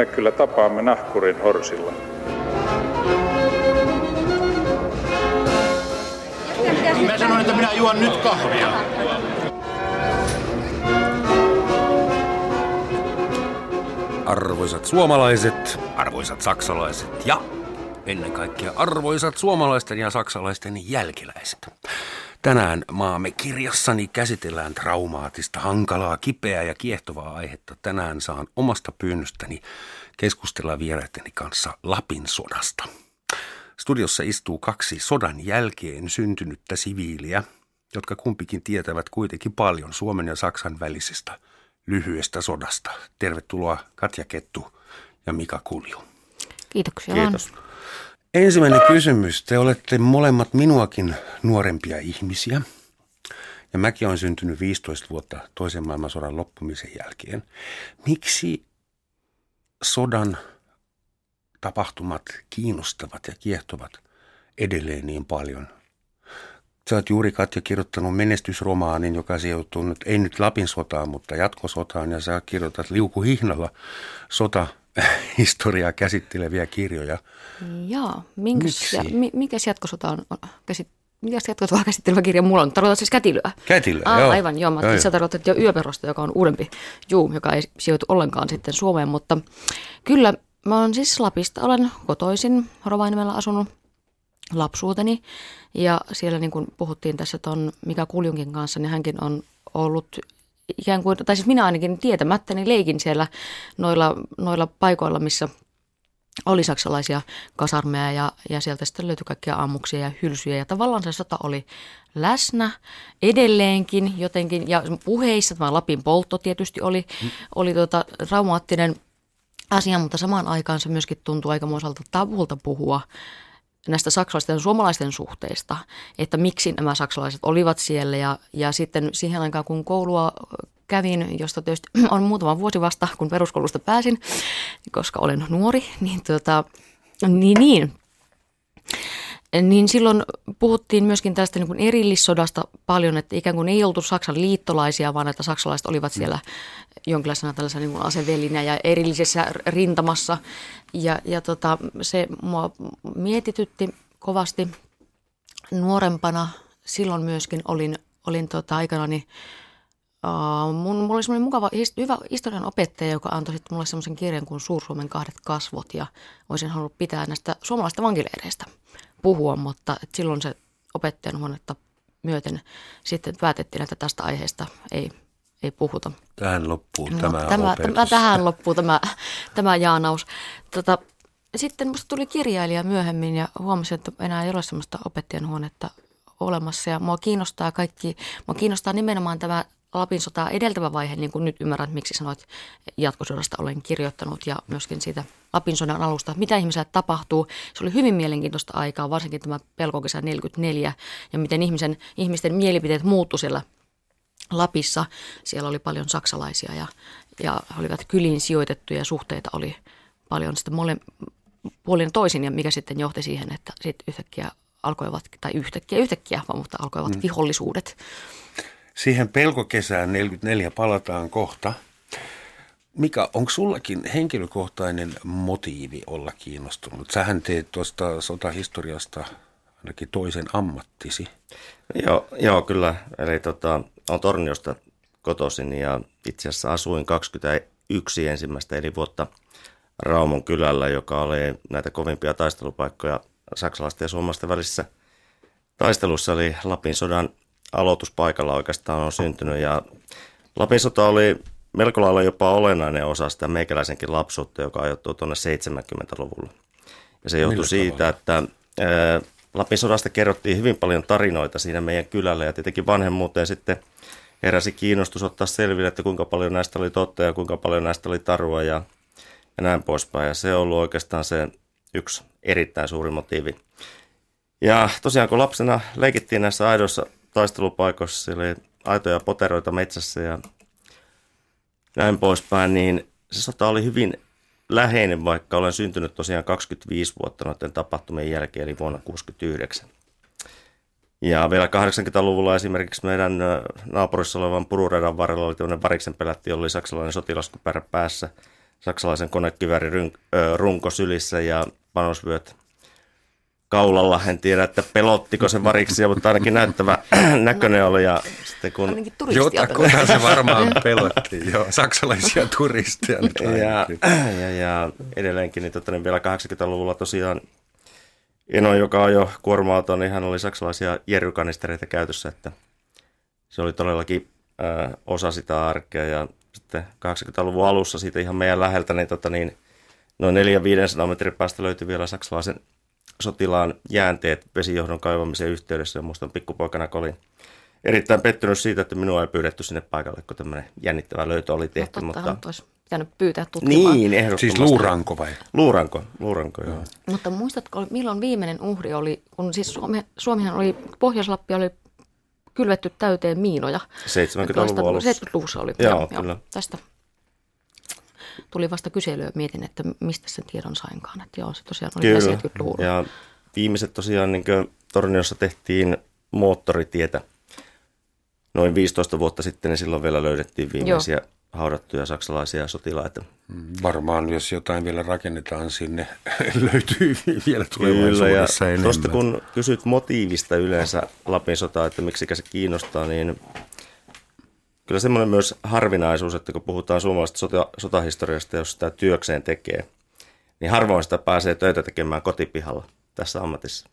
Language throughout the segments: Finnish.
me kyllä tapaamme nahkurin horsilla. Mä sanoin, että minä juon nyt kahvia. Arvoisat suomalaiset, arvoisat saksalaiset ja ennen kaikkea arvoisat suomalaisten ja saksalaisten jälkeläiset. Tänään maamme kirjassani käsitellään traumaattista, hankalaa, kipeää ja kiehtovaa aihetta. Tänään saan omasta pyynnöstäni keskustella vieraitteni kanssa Lapin sodasta. Studiossa istuu kaksi sodan jälkeen syntynyttä siviiliä, jotka kumpikin tietävät kuitenkin paljon Suomen ja Saksan välisestä lyhyestä sodasta. Tervetuloa Katja Kettu ja Mika Kulju. Kiitoksia. Kiitos. Ensimmäinen kysymys. Te olette molemmat minuakin nuorempia ihmisiä. Ja mäkin olen syntynyt 15 vuotta toisen maailmansodan loppumisen jälkeen. Miksi sodan tapahtumat kiinnostavat ja kiehtovat edelleen niin paljon? Sä oot juuri Katja kirjoittanut menestysromaanin, joka sijoittuu nyt, ei nyt Lapin sotaan, mutta jatkosotaan. Ja sä kirjoitat Liuku Hihnalla sota historiaa käsitteleviä kirjoja. Joo, minkäs, Miksi? Ja, mi, mikäs jatkosota on, käsit, mikäs käsittelevä kirja mulla on? Tarkoitat siis kätilöä? Kätilöä, ah, joo. Aivan, joo. Mä joo, sä tarkoitat jo yöperosta, joka on uudempi, juu, joka ei sijoitu ollenkaan sitten Suomeen, mutta kyllä mä oon siis Lapista, olen kotoisin, Rovaniemellä asunut lapsuuteni ja siellä niin kuin puhuttiin tässä ton Mika Kuljunkin kanssa, niin hänkin on ollut ikään kuin, tai siis minä ainakin tietämättäni leikin siellä noilla, noilla paikoilla, missä oli saksalaisia kasarmeja ja, ja sieltä sitten löytyi kaikkia ammuksia ja hylsyjä. Ja tavallaan se sota oli läsnä edelleenkin jotenkin, ja puheissa tämä Lapin poltto tietysti oli, oli tota, traumaattinen asia, mutta samaan aikaan se myöskin tuntui aikamoiselta tabulta puhua näistä saksalaisten ja suomalaisten suhteista, että miksi nämä saksalaiset olivat siellä. Ja, ja sitten siihen aikaan kun koulua kävin, josta tietysti on muutama vuosi vasta, kun peruskoulusta pääsin, koska olen nuori, niin, tuota, niin, niin. Niin silloin puhuttiin myöskin tästä niin kuin erillissodasta paljon, että ikään kuin ei oltu Saksan liittolaisia, vaan että saksalaiset olivat siellä jonkinlaisena tällaisena niin asevellinä ja erillisessä rintamassa. Ja, ja tota, se mua mietitytti kovasti nuorempana. Silloin myöskin olin, olin tota aikanani Uh, mun, mulla oli semmoinen mukava, hyvä historian opettaja, joka antoi sitten mulle semmoisen kirjan kuin Suur-Suomen kahdet kasvot ja olisin halunnut pitää näistä suomalaista vankileireistä puhua, mutta silloin se opettajan huonetta myöten sitten päätettiin, että tästä aiheesta ei, ei puhuta. Tähän loppuu no, tämä, tämä, tämä Tähän loppuu tämä, tämä jaanaus. Tota, sitten minusta tuli kirjailija myöhemmin ja huomasin, että enää ei ole sellaista opettajan huonetta olemassa. Ja mua kiinnostaa kaikki, mua kiinnostaa nimenomaan tämä Lapin sotaa edeltävä vaihe, niin kuin nyt ymmärrät, miksi sanoit jatkosodasta olen kirjoittanut ja myöskin siitä Lapin sodan alusta, mitä ihmiselle tapahtuu. Se oli hyvin mielenkiintoista aikaa, varsinkin tämä pelkokesä 44 ja miten ihmisen, ihmisten mielipiteet muuttu siellä Lapissa. Siellä oli paljon saksalaisia ja, ja olivat kyliin sijoitettuja suhteita oli paljon sitten mole, puolin toisin ja mikä sitten johti siihen, että sitten yhtäkkiä alkoivat, tai yhtäkkiä, yhtäkkiä, mutta alkoivat mm. vihollisuudet. Siihen pelkokesään 44 palataan kohta. Mika, onko sullakin henkilökohtainen motiivi olla kiinnostunut? Sähän teet tuosta sotahistoriasta ainakin toisen ammattisi. Joo, joo kyllä. Eli tota, on Torniosta kotoisin ja itse asiassa asuin 21 ensimmäistä eli vuotta Raumon kylällä, joka oli näitä kovimpia taistelupaikkoja saksalaisten ja suomalaisten välissä taistelussa, eli Lapin sodan aloituspaikalla oikeastaan on syntynyt ja Lapin sota oli melko lailla jopa olennainen osa sitä meikäläisenkin lapsuutta, joka ajoittuu tuonne 70-luvulle. Ja se johtui siitä, että ää, Lapin sodasta kerrottiin hyvin paljon tarinoita siinä meidän kylällä ja tietenkin vanhemmuuteen sitten heräsi kiinnostus ottaa selville, että kuinka paljon näistä oli totta ja kuinka paljon näistä oli tarua ja, ja näin poispäin. Ja se on ollut oikeastaan se yksi erittäin suuri motiivi. Ja tosiaan kun lapsena leikittiin näissä aidoissa taistelupaikoissa, eli aitoja poteroita metsässä ja näin poispäin, niin se sota oli hyvin läheinen, vaikka olen syntynyt tosiaan 25 vuotta noiden tapahtumien jälkeen, eli vuonna 1969. Ja vielä 80-luvulla esimerkiksi meidän naapurissa olevan Pururadan varrella oli tämmöinen variksen pelätti, oli saksalainen sotilaskuperä päässä. saksalaisen konekiväärin runko sylissä ja panosvyöt kaulalla. En tiedä, että pelottiko se variksi, mutta ainakin näyttävä näköinen oli. Ja sitten kun... Jotakuta se varmaan pelotti, joo, saksalaisia turisteja. ja, ja, ja, edelleenkin niin, totta, niin vielä 80-luvulla tosiaan Eno, joka on jo kuorma niin hän oli saksalaisia jerrykanistereita käytössä, että se oli todellakin äh, osa sitä arkea ja sitten 80-luvun alussa siitä ihan meidän läheltä, niin, tota, niin noin 400-500 metrin päästä löytyi vielä saksalaisen sotilaan jäänteet vesijohdon kaivamisen yhteydessä. Ja muistan pikkupoikana, kun olin erittäin pettynyt siitä, että minua ei pyydetty sinne paikalle, kun tämmöinen jännittävä löytö oli tehty. No, mutta olisi pitänyt pyytää tutkimaan. Niin, ehdottomasti. Siis luuranko vai? Luuranko, luuranko, joo. Mutta muistatko, milloin viimeinen uhri oli, kun siis Suomi, Suomihan oli, Pohjois-Lappi oli kylvetty täyteen miinoja. 70-luvun alussa. 70-luvussa oli. Joo, joo, kyllä. Tästä tuli vasta kyselyä mietin, että mistä sen tiedon sainkaan. Että joo, se tosiaan oli Kyllä. Ja viimeiset tosiaan niin Torniossa tehtiin moottoritietä noin 15 vuotta sitten, niin silloin vielä löydettiin viimeisiä joo. haudattuja saksalaisia sotilaita. Varmaan jos jotain vielä rakennetaan sinne, löytyy vielä tulevaisuudessa Kyllä, ja. Tuosta kun kysyt motiivista yleensä Lapin sotaa, että miksi se kiinnostaa, niin kyllä semmoinen myös harvinaisuus, että kun puhutaan suomalaisesta sota, sotahistoriasta, jos sitä työkseen tekee, niin harvoin sitä pääsee töitä tekemään kotipihalla tässä ammatissa.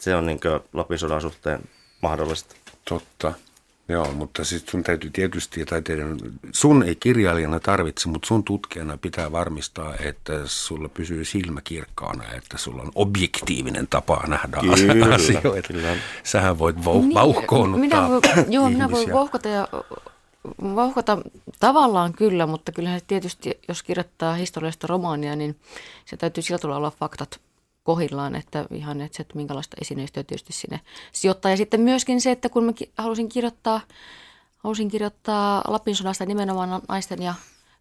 Se on niin Lapin sodan suhteen mahdollista. Totta. Joo, mutta sitten sun täytyy tietysti, tai teidän, sun ei kirjailijana tarvitse, mutta sun tutkijana pitää varmistaa, että sulla pysyy silmä kirkkaana, että sulla on objektiivinen tapa nähdä kyllä, asioita. Kyllä. Sähän voit vau- niin, vauhkoonnuttaa minä voi, Joo, minä voin vauhkota ja vauhkota tavallaan kyllä, mutta kyllähän tietysti, jos kirjoittaa historiallista romaania, niin se täytyy sillä tavalla olla faktat kohillaan, että ihan että, se, että minkälaista esineistöä tietysti sinne sijoittaa. Ja sitten myöskin se, että kun mä halusin kirjoittaa, halusin kirjoittaa Lapin sodasta nimenomaan naisten ja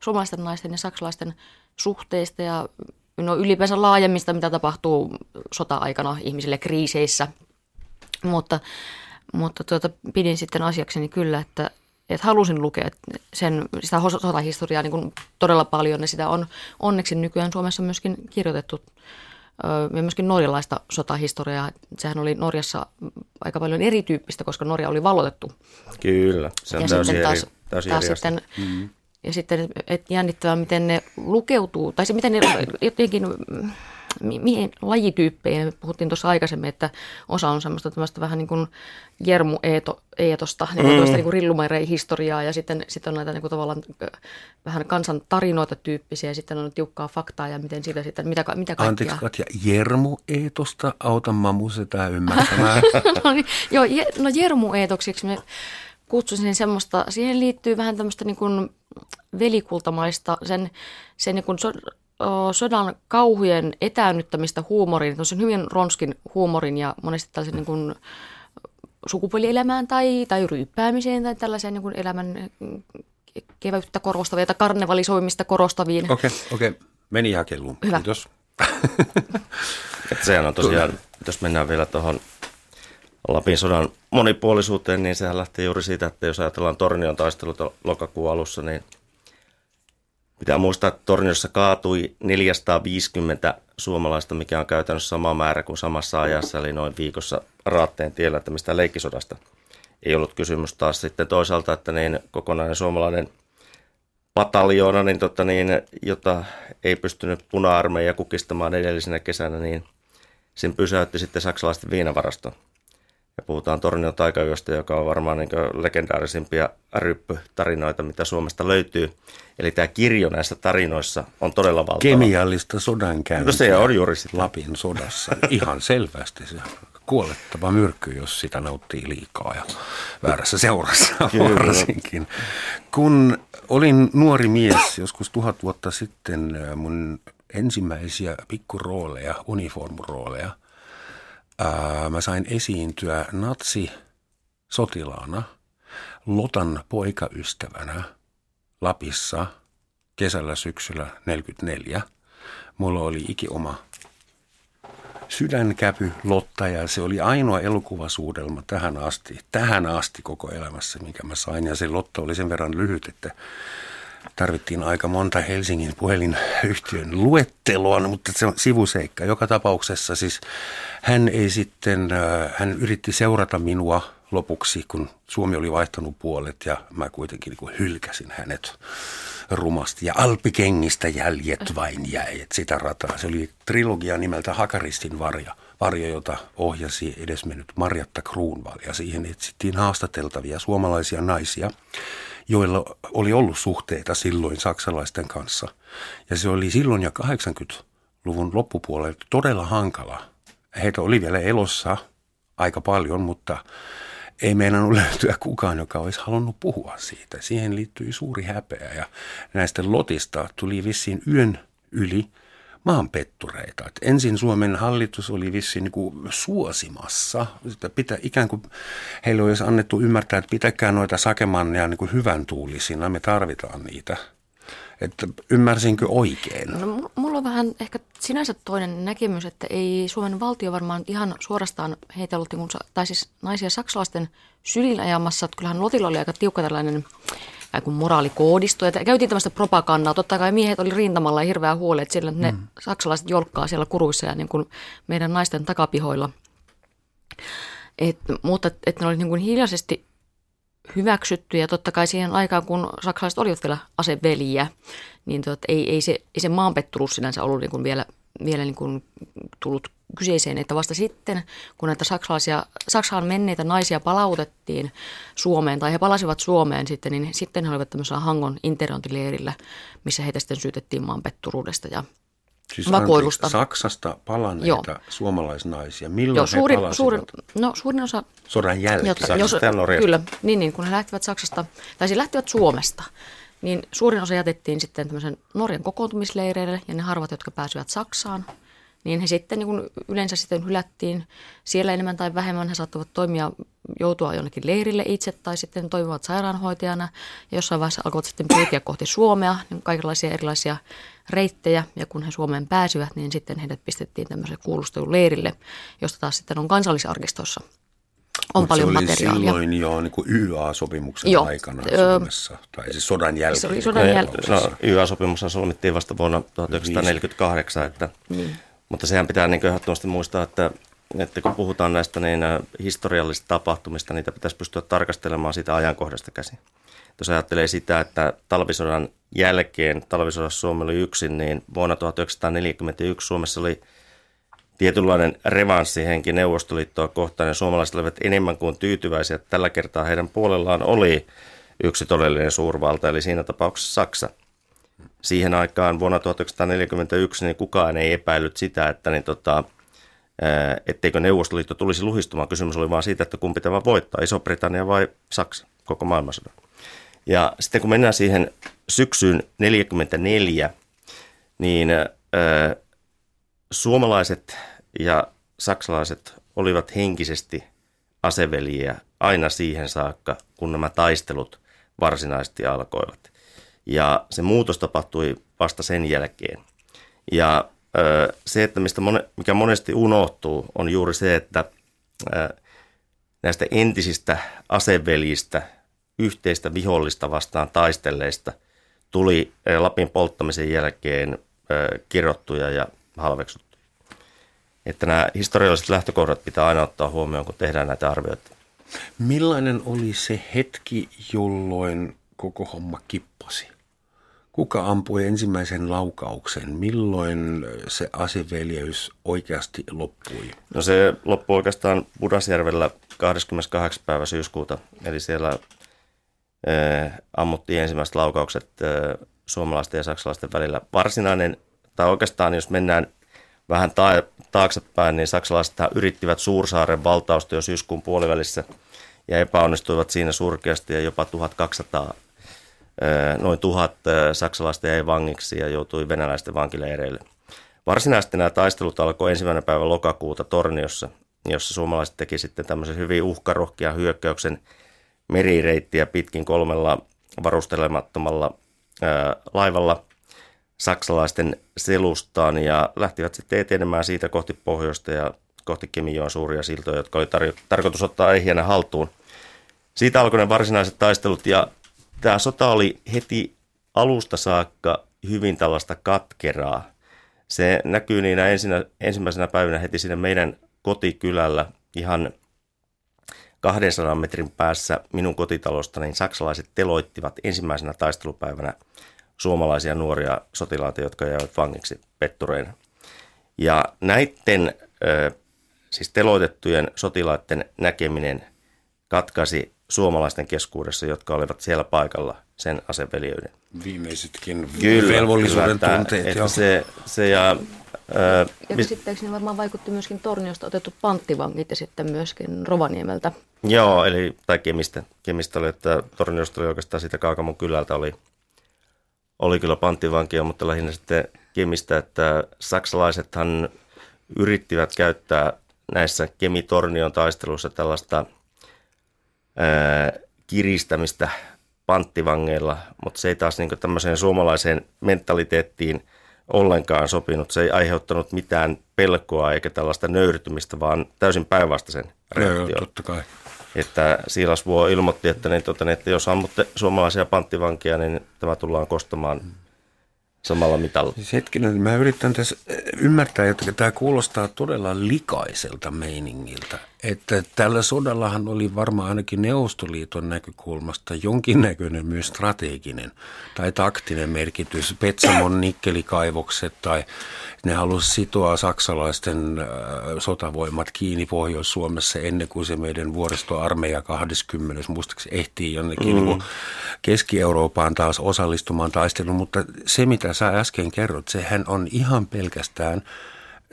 suomalaisten naisten ja saksalaisten suhteista ja no ylipäänsä laajemmista, mitä tapahtuu sota-aikana ihmisille kriiseissä. Mutta, mutta tuota, pidin sitten asiakseni kyllä, että, että halusin lukea sen, sitä sotahistoriaa niin kuin todella paljon ja sitä on onneksi nykyään Suomessa myöskin kirjoitettu ja myöskin norjalaista sotahistoriaa. Sehän oli Norjassa aika paljon erityyppistä, koska Norja oli vallotettu. Kyllä, se on ja täysin eri, taas, täysin taas eri sitten, mm-hmm. Ja sitten et jännittävää, miten ne lukeutuu, tai se miten ne jotenkin mihin lajityyppeihin, me puhuttiin tuossa aikaisemmin, että osa on semmoista tämmöistä vähän niin kuin jermu-eetosta, niin kuin mm. niin kuin historiaa ja sitten, sitten on näitä niin kuin tavallaan vähän kansan tarinoita tyyppisiä ja sitten on tiukkaa faktaa ja miten siitä sitten, mitä, mitä kaikkia. Anteeksi Katja, jermu-eetosta, auta mamu sitä ymmärtämään. no, niin, joo, je, no jermu-eetoksiksi me kutsuisin semmoista, siihen liittyy vähän tämmöistä niin kuin velikultamaista, sen, sen niin kuin so, sodan kauhujen etäännyttämistä huumorin, on hyvin ronskin huumorin ja monesti tällaisen niin kuin sukupuolielämään tai, tai ryyppäämiseen tai tällaiseen niin kuin elämän keväyttä korostavia tai karnevalisoimista korostaviin. Okei, okay, okei. Okay. Meni jakeluun. Hyvä. Kiitos. sehän on tosiaan, jos mennään vielä tuohon Lapin sodan monipuolisuuteen, niin sehän lähtee juuri siitä, että jos ajatellaan Tornion taistelut lokakuun alussa, niin Pitää muistaa, että Torniossa kaatui 450 suomalaista, mikä on käytännössä sama määrä kuin samassa ajassa, eli noin viikossa raatteen tiellä, että mistä leikkisodasta ei ollut kysymys taas sitten toisaalta, että niin kokonainen suomalainen pataljoona, niin, tota niin, jota ei pystynyt puna-armeija kukistamaan edellisenä kesänä, niin sen pysäytti sitten saksalaisten viinavarasto. Ja puhutaan Tornion taikayöstä, joka on varmaan niin legendaarisimpia ryppytarinoita, mitä Suomesta löytyy. Eli tämä kirjo näissä tarinoissa on todella valtava. Kemiallista sodankäyntiä. No se on juuri sitä. Lapin sodassa. Ihan selvästi se kuolettava myrkky, jos sitä nauttii liikaa ja väärässä seurassa varsinkin. Kun olin nuori mies joskus tuhat vuotta sitten, mun ensimmäisiä pikkurooleja, uniformurooleja – mä sain esiintyä natsi sotilaana Lotan poikaystävänä Lapissa kesällä syksyllä 44. Mulla oli ikioma sydänkäpy Lotta ja se oli ainoa elokuvasuudelma tähän asti, tähän asti koko elämässä, mikä mä sain. Ja se Lotta oli sen verran lyhyt, että tarvittiin aika monta Helsingin puhelinyhtiön luetteloa, mutta se on sivuseikka. Joka tapauksessa siis hän ei sitten, äh, hän yritti seurata minua lopuksi, kun Suomi oli vaihtanut puolet ja mä kuitenkin niin hylkäsin hänet rumasti. Ja Alpikengistä jäljet vain jäi, että sitä rataa. Se oli trilogia nimeltä Hakaristin varja, varjo, jota ohjasi edesmennyt Marjatta Kruunval. Ja siihen etsittiin haastateltavia suomalaisia naisia, joilla oli ollut suhteita silloin saksalaisten kanssa. Ja se oli silloin ja 80-luvun loppupuolella todella hankala. Heitä oli vielä elossa aika paljon, mutta ei meinannut löytyä kukaan, joka olisi halunnut puhua siitä. Siihen liittyi suuri häpeä ja näistä lotista tuli vissiin yön yli maanpettureita. Et ensin Suomen hallitus oli vissiin niin suosimassa, että pitä, ikään kuin heille olisi annettu ymmärtää, että pitäkää noita sakemanneja niin hyvän tuulisina, me tarvitaan niitä – että ymmärsinkö oikein? No, mulla on vähän ehkä sinänsä toinen näkemys, että ei Suomen valtio varmaan ihan suorastaan heitä ollut, niin tai siis naisia saksalaisten sylin ajamassa. Että kyllähän Lotilla oli aika tiukka tällainen kuin moraalikoodisto. Ja käytiin tämmöistä propagandaa. Totta kai miehet oli rintamalla ja hirveä huoli, että siellä ne mm. saksalaiset jolkkaa siellä kuruissa ja niin kuin meidän naisten takapihoilla. Et, mutta että ne oli niin kuin hiljaisesti hyväksytty ja totta kai siihen aikaan, kun saksalaiset olivat vielä aseveliä, niin tot, ei, ei, se, ei se maanpetturuus sinänsä ollut niin kuin vielä, vielä niin kuin tullut kyseiseen, että vasta sitten, kun näitä saksalaisia, Saksaan menneitä naisia palautettiin Suomeen, tai he palasivat Suomeen sitten, niin sitten he olivat tämmöisellä Hangon interointileirillä, missä heitä sitten syytettiin maanpetturuudesta ja Siis vakoilusta. Saksasta palanneita Joo. suomalaisnaisia. Milloin Joo, suurin, he suurin, no, suurin osa... Sodan jälkeen. Saksasta ja Norjasta. Kyllä, niin, niin, kun he lähtivät Saksasta, tai siis lähtivät Suomesta, niin suurin osa jätettiin sitten tämmöisen Norjan kokoontumisleireille, ja ne harvat, jotka pääsivät Saksaan, niin he sitten niin kuin yleensä sitten hylättiin siellä enemmän tai vähemmän. He saattavat toimia, joutua jonnekin leirille itse tai sitten toimivat sairaanhoitajana. Ja jossain vaiheessa alkoivat sitten pyrkiä kohti Suomea, niin kaikenlaisia erilaisia reittejä. Ja kun he Suomeen pääsivät, niin sitten heidät pistettiin tämmöiselle kuulusteluleirille, josta taas sitten on kansallisarkistossa on Mut paljon se oli materiaalia. silloin jo niin kuin YA-sopimuksen Joo. aikana Suomessa, tai siis sodan jälkeen. Se oli sodan jälkeen. No, YA-sopimus solmittiin vasta vuonna 1948, että niin. Mutta sehän pitää niin ehdottomasti muistaa, että, että kun puhutaan näistä niin historiallisista tapahtumista, niitä pitäisi pystyä tarkastelemaan sitä ajankohdasta käsin. Jos ajattelee sitä, että talvisodan jälkeen, talvisodassa Suomi oli yksin, niin vuonna 1941 Suomessa oli tietynlainen revanssihenki Neuvostoliittoa kohtaan ja suomalaiset olivat enemmän kuin tyytyväisiä. Tällä kertaa heidän puolellaan oli yksi todellinen suurvalta, eli siinä tapauksessa Saksa – siihen aikaan vuonna 1941 niin kukaan ei epäillyt sitä, että niin tota, etteikö Neuvostoliitto tulisi luhistumaan. Kysymys oli vain siitä, että kumpi tämä voittaa, Iso-Britannia vai Saksa, koko maailmansodan. Ja sitten kun mennään siihen syksyyn 1944, niin äh, suomalaiset ja saksalaiset olivat henkisesti aseveliä aina siihen saakka, kun nämä taistelut varsinaisesti alkoivat. Ja se muutos tapahtui vasta sen jälkeen. Ja se, että mistä mone, mikä monesti unohtuu, on juuri se, että näistä entisistä aseveljistä, yhteistä vihollista vastaan taistelleista tuli Lapin polttamisen jälkeen kirottuja ja halveksuttuja. Että nämä historialliset lähtökohdat pitää aina ottaa huomioon, kun tehdään näitä arvioita. Millainen oli se hetki, jolloin koko homma kippasi? Kuka ampui ensimmäisen laukauksen? Milloin se aseveljeys oikeasti loppui? No se loppui oikeastaan Pudasjärvellä 28. päivä syyskuuta. Eli siellä äh, ammuttiin ensimmäiset laukaukset äh, suomalaisten ja saksalaisten välillä. Varsinainen, tai oikeastaan jos mennään vähän ta- taaksepäin, niin saksalaiset yrittivät Suursaaren valtausta jo syyskuun puolivälissä ja epäonnistuivat siinä surkeasti ja jopa 1200 noin tuhat saksalaista jäi vangiksi ja joutui venäläisten vankileireille. Varsinaisesti nämä taistelut alkoi ensimmäinen päivä lokakuuta Torniossa, jossa suomalaiset teki sitten tämmöisen hyvin uhkarohkean hyökkäyksen merireittiä pitkin kolmella varustelemattomalla laivalla saksalaisten selustaan ja lähtivät sitten etenemään siitä kohti pohjoista ja kohti Kemijoen suuria siltoja, jotka oli tar- tarkoitus ottaa ehjänä haltuun. Siitä alkoi ne varsinaiset taistelut ja tämä sota oli heti alusta saakka hyvin tällaista katkeraa. Se näkyy niinä ensinnä, ensimmäisenä päivänä heti siinä meidän kotikylällä ihan 200 metrin päässä minun kotitalosta, niin saksalaiset teloittivat ensimmäisenä taistelupäivänä suomalaisia nuoria sotilaita, jotka jäivät vangiksi pettureina. Ja näiden siis teloitettujen sotilaiden näkeminen katkaisi suomalaisten keskuudessa, jotka olivat siellä paikalla sen aseveliyden. Viimeisetkin Kyllä, velvollisuuden kyllä, tunteet. Että, se, se ja, ää, Ja käsittääkseni varmaan vaikutti myöskin Torniosta otettu panttivangit ja sitten myöskin Rovaniemeltä. joo, eli, tai Kemistä, Kemistä oli, että Torniosta oli oikeastaan siitä Kaakamon kylältä oli, oli kyllä panttivankia, mutta lähinnä sitten Kemistä, että saksalaisethan yrittivät käyttää näissä Kemi-Tornion taisteluissa tällaista ää, kiristämistä panttivangeilla, mutta se ei taas niin tämmöiseen suomalaiseen mentaliteettiin ollenkaan sopinut. Se ei aiheuttanut mitään pelkoa eikä tällaista nöyrtymistä, vaan täysin päinvastaisen Joo, joo, reaktion. totta kai. Että Siilas Vuo ilmoitti, että, niin, tota, niin, että jos ammutte suomalaisia panttivankia, niin tämä tullaan kostamaan samalla mitalla. Siis hetkinen, mä yritän tässä äh, ymmärtää, että tämä kuulostaa todella likaiselta meiningiltä. Että tällä sodallahan oli varmaan ainakin Neuvostoliiton näkökulmasta jonkinnäköinen myös strateginen tai taktinen merkitys. Petsamon nikkelikaivokset tai ne halusi sitoa saksalaisten äh, sotavoimat kiinni Pohjois-Suomessa ennen kuin se meidän vuoristoarmeija 20. muistaakseni ehtii jonnekin mm. niin Keski-Eurooppaan taas osallistumaan taisteluun. Mutta se, mitä sä äsken kerrot, sehän on ihan pelkästään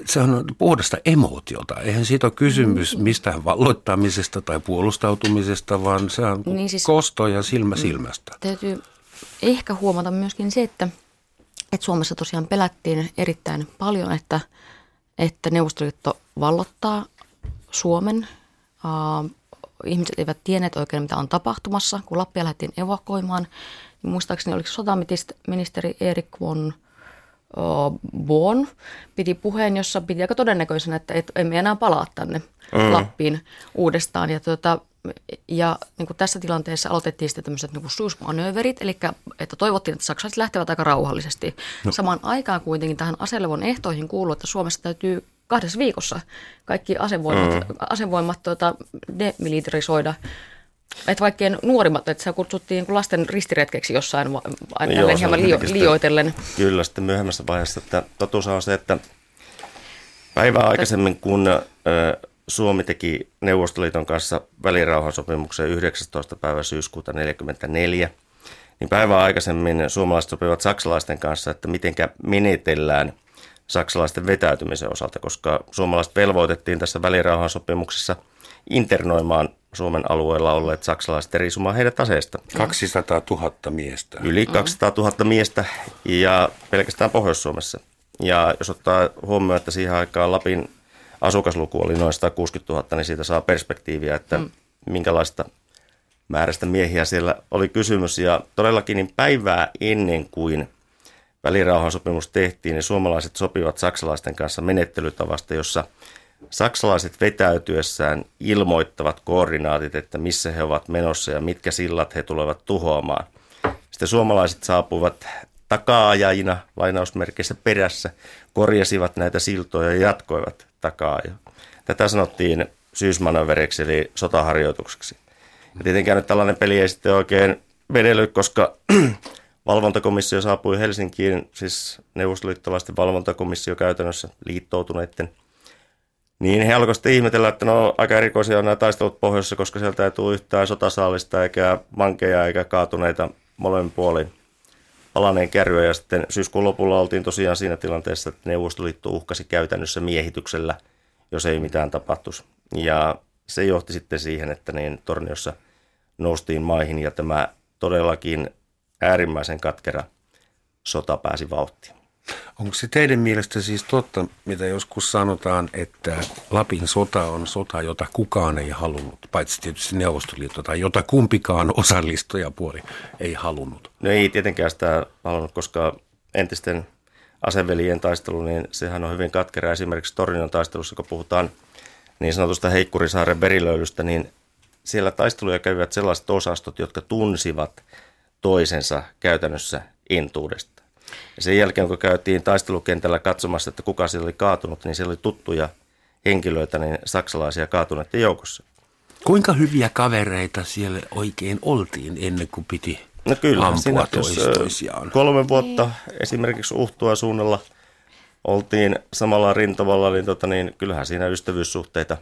se on puhdasta emootiota. Eihän siitä ole kysymys mistään valloittamisesta tai puolustautumisesta, vaan se on Niin siis- kosto ja silmä silmästä. Täytyy ehkä huomata myöskin se, että, että Suomessa tosiaan pelättiin erittäin paljon, että, että Neuvostoliitto vallottaa Suomen. Uh, ihmiset eivät tienneet oikein, mitä on tapahtumassa. Kun Lappia lähdettiin evakuoimaan, niin muistaakseni oliko sotaministeri Erik von Bon piti puheen, jossa piti aika todennäköisenä, että et, emme enää palaa tänne mm. Lappiin uudestaan. Ja, tuota, ja niin kuin tässä tilanteessa aloitettiin sitten tämmöiset niin suusmanööverit, eli että toivottiin, että saksalaiset lähtevät aika rauhallisesti. No. Samaan aikaan kuitenkin tähän aselevon ehtoihin kuuluu, että Suomessa täytyy kahdessa viikossa kaikki asevoimat, mm. asevoimat tuota, demilitarisoida. Että vaikkei nuorimmat, että se kutsuttiin niin lasten ristiretkeksi jossain aina Joo, hieman lio, liioitellen. Kyllä, sitten myöhemmässä vaiheessa, että totuus on se, että päivää aikaisemmin, kun ö, Suomi teki Neuvostoliiton kanssa välirauhansopimuksen 19. päivä syyskuuta 1944, niin päivää aikaisemmin suomalaiset sopivat saksalaisten kanssa, että mitenkä menetellään saksalaisten vetäytymisen osalta, koska suomalaiset velvoitettiin tässä välirauhansopimuksessa internoimaan Suomen alueella olleet saksalaiset ja riisumaan heidät aseesta. 200 000 miestä. Yli 200 000 miestä ja pelkästään Pohjois-Suomessa. Ja jos ottaa huomioon, että siihen aikaan Lapin asukasluku oli noin 160 000, niin siitä saa perspektiiviä, että mm. minkälaista määrästä miehiä siellä oli kysymys. Ja todellakin niin päivää ennen kuin välirauhansopimus tehtiin, niin suomalaiset sopivat saksalaisten kanssa menettelytavasta, jossa saksalaiset vetäytyessään ilmoittavat koordinaatit, että missä he ovat menossa ja mitkä sillat he tulevat tuhoamaan. Sitten suomalaiset saapuivat takaajajina lainausmerkeissä perässä, korjasivat näitä siltoja ja jatkoivat takaa. Tätä sanottiin syysmanöveriksi eli sotaharjoitukseksi. Ja tietenkään nyt tällainen peli ei sitten oikein vedely, koska valvontakomissio saapui Helsinkiin, siis neuvostoliittolaisten valvontakomissio käytännössä liittoutuneiden. Niin he alkoivat sitten ihmetellä, että no aika erikoisia on nämä taistelut pohjoissa, koska sieltä ei tule yhtään sotasaalista eikä vankeja eikä kaatuneita molemmin puolin palaneen kärryä. Ja sitten syyskuun lopulla oltiin tosiaan siinä tilanteessa, että Neuvostoliitto uhkasi käytännössä miehityksellä, jos ei mitään tapahtuisi. Ja se johti sitten siihen, että niin Torniossa noustiin maihin ja tämä todellakin äärimmäisen katkera sota pääsi vauhtiin. Onko se teidän mielestä siis totta, mitä joskus sanotaan, että Lapin sota on sota, jota kukaan ei halunnut, paitsi tietysti Neuvostoliitto tai jota kumpikaan osallistujapuoli ei halunnut? No ei tietenkään sitä halunnut, koska entisten asevelien taistelu, niin sehän on hyvin katkera. Esimerkiksi Tornion taistelussa, kun puhutaan niin sanotusta Heikkurisaaren verilöylystä, niin siellä taisteluja kävivät sellaiset osastot, jotka tunsivat toisensa käytännössä intuudesta. Ja sen jälkeen, kun käytiin taistelukentällä katsomassa, että kuka siellä oli kaatunut, niin siellä oli tuttuja henkilöitä, niin saksalaisia kaatuneiden joukossa. Kuinka hyviä kavereita siellä oikein oltiin ennen kuin piti No kyllä, ampua siinä tois, jos, ö, toisiaan? kolme vuotta esimerkiksi Uhtua suunnalla oltiin samalla rintamalla, niin, tota, niin kyllähän siinä ystävyyssuhteita